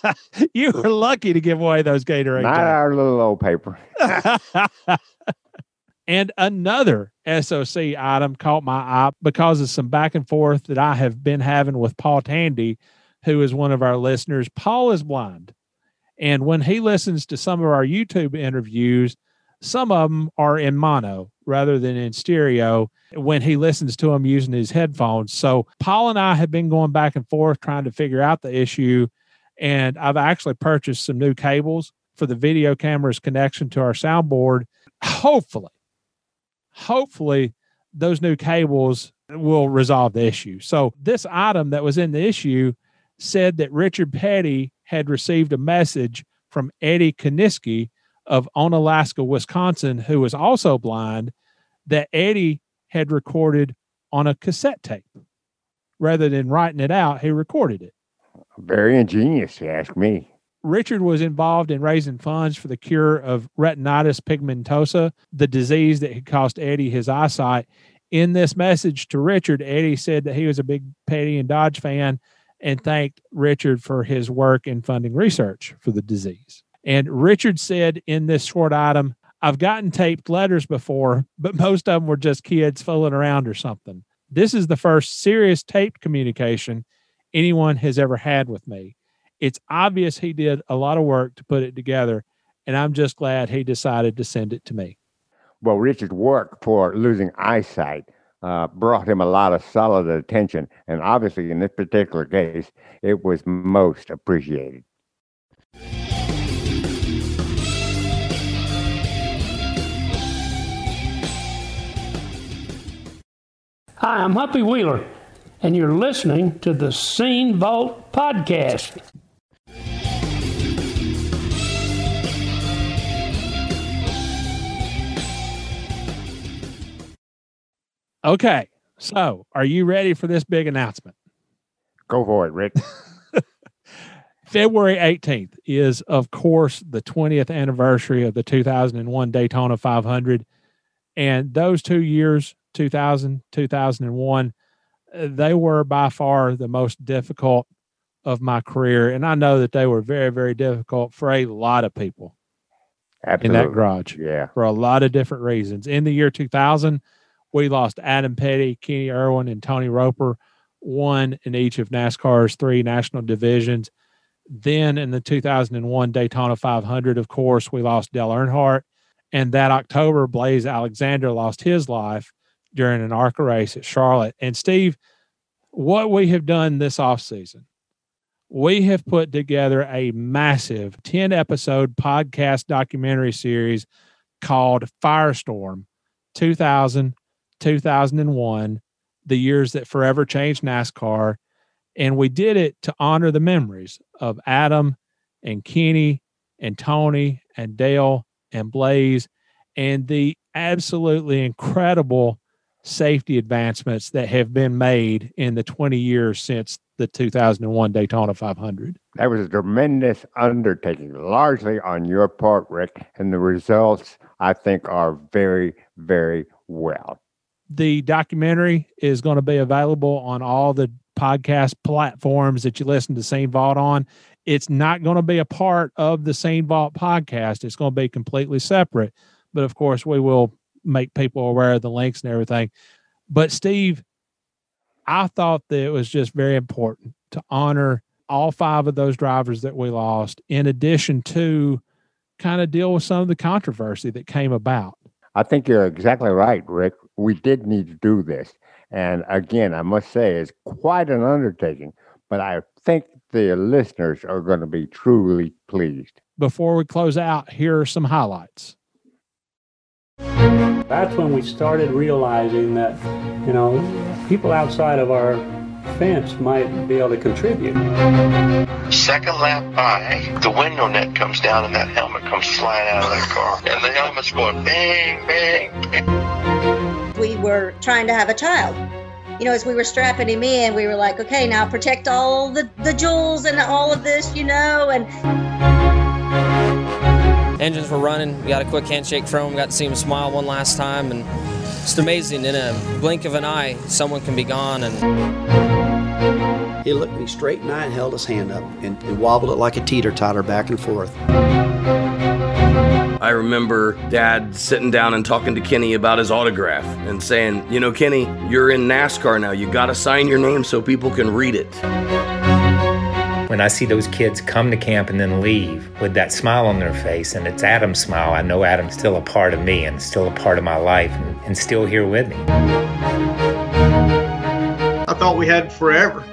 [SPEAKER 1] you were lucky to give away those Gatorade.
[SPEAKER 5] Not
[SPEAKER 1] jackets.
[SPEAKER 5] our little old paper.
[SPEAKER 1] and another SOC item caught my eye because of some back and forth that I have been having with Paul Tandy, who is one of our listeners. Paul is blind. And when he listens to some of our YouTube interviews, some of them are in mono rather than in stereo when he listens to them using his headphones. So Paul and I have been going back and forth trying to figure out the issue. And I've actually purchased some new cables for the video camera's connection to our soundboard. Hopefully, hopefully those new cables will resolve the issue. So this item that was in the issue said that Richard Petty had received a message from Eddie Kaniski of Onalaska, Wisconsin, who was also blind, that Eddie had recorded on a cassette tape. Rather than writing it out, he recorded it.
[SPEAKER 5] Very ingenious, you ask me.
[SPEAKER 1] Richard was involved in raising funds for the cure of retinitis pigmentosa, the disease that had cost Eddie his eyesight. In this message to Richard, Eddie said that he was a big Petty and Dodge fan and thanked Richard for his work in funding research for the disease. And Richard said in this short item, I've gotten taped letters before, but most of them were just kids fooling around or something. This is the first serious taped communication anyone has ever had with me. It's obvious he did a lot of work to put it together, and I'm just glad he decided to send it to me.
[SPEAKER 5] Well, Richard's work for losing eyesight uh, brought him a lot of solid attention, and obviously, in this particular case, it was most appreciated.
[SPEAKER 13] Hi, I'm Humpy Wheeler, and you're listening to the Scene Vault Podcast.
[SPEAKER 1] Okay, so are you ready for this big announcement?
[SPEAKER 5] Go for it, Rick.
[SPEAKER 1] February 18th is, of course, the 20th anniversary of the 2001 Daytona 500. And those two years, 2000, 2001, uh, they were by far the most difficult of my career. And I know that they were very, very difficult for a lot of people
[SPEAKER 5] Absolutely.
[SPEAKER 1] in that garage
[SPEAKER 5] Yeah.
[SPEAKER 1] for a lot of different reasons. In the year 2000, we lost Adam Petty, Kenny Irwin, and Tony Roper, one in each of NASCAR's three national divisions. Then in the 2001 Daytona 500, of course, we lost Dale Earnhardt. And that October, Blaise Alexander lost his life during an ARCA race at Charlotte. And Steve, what we have done this offseason, we have put together a massive 10 episode podcast documentary series called Firestorm 2000, 2001, the years that forever changed NASCAR. And we did it to honor the memories of Adam and Kenny and Tony and Dale and Blaise and the absolutely incredible safety advancements that have been made in the 20 years since the 2001 Daytona 500.
[SPEAKER 5] That was a tremendous undertaking, largely on your part, Rick, and the results, I think, are very, very well.
[SPEAKER 1] The documentary is going to be available on all the podcast platforms that you listen to Scene Vault on. It's not going to be a part of the Scene Vault podcast. It's going to be completely separate. But of course, we will make people aware of the links and everything. But Steve, I thought that it was just very important to honor all five of those drivers that we lost, in addition to kind of deal with some of the controversy that came about.
[SPEAKER 5] I think you're exactly right, Rick. We did need to do this. And again, I must say, it's quite an undertaking, but I think the listeners are going to be truly pleased.
[SPEAKER 1] Before we close out, here are some highlights.
[SPEAKER 13] That's when we started realizing that, you know, people outside of our fence might be able to contribute.
[SPEAKER 14] Second lap by, the window net comes down and that helmet comes flying out of that car. And the helmet's going bang, bang, bang.
[SPEAKER 15] we were trying to have a child. You know, as we were strapping him in, we were like, okay, now protect all the, the jewels and all of this, you know, and
[SPEAKER 16] engines were running. We got a quick handshake from him, got to see him smile one last time, and it's amazing. In a blink of an eye, someone can be gone. And
[SPEAKER 17] he looked me straight in the eye and held his hand up and, and wobbled it like a teeter totter back and forth.
[SPEAKER 18] I remember Dad sitting down and talking to Kenny about his autograph and saying, "You know, Kenny, you're in NASCAR now. You got to sign your name so people can read it."
[SPEAKER 19] When I see those kids come to camp and then leave with that smile on their face, and it's Adam's smile, I know Adam's still a part of me and still a part of my life and, and still here with me.
[SPEAKER 20] I thought we had forever.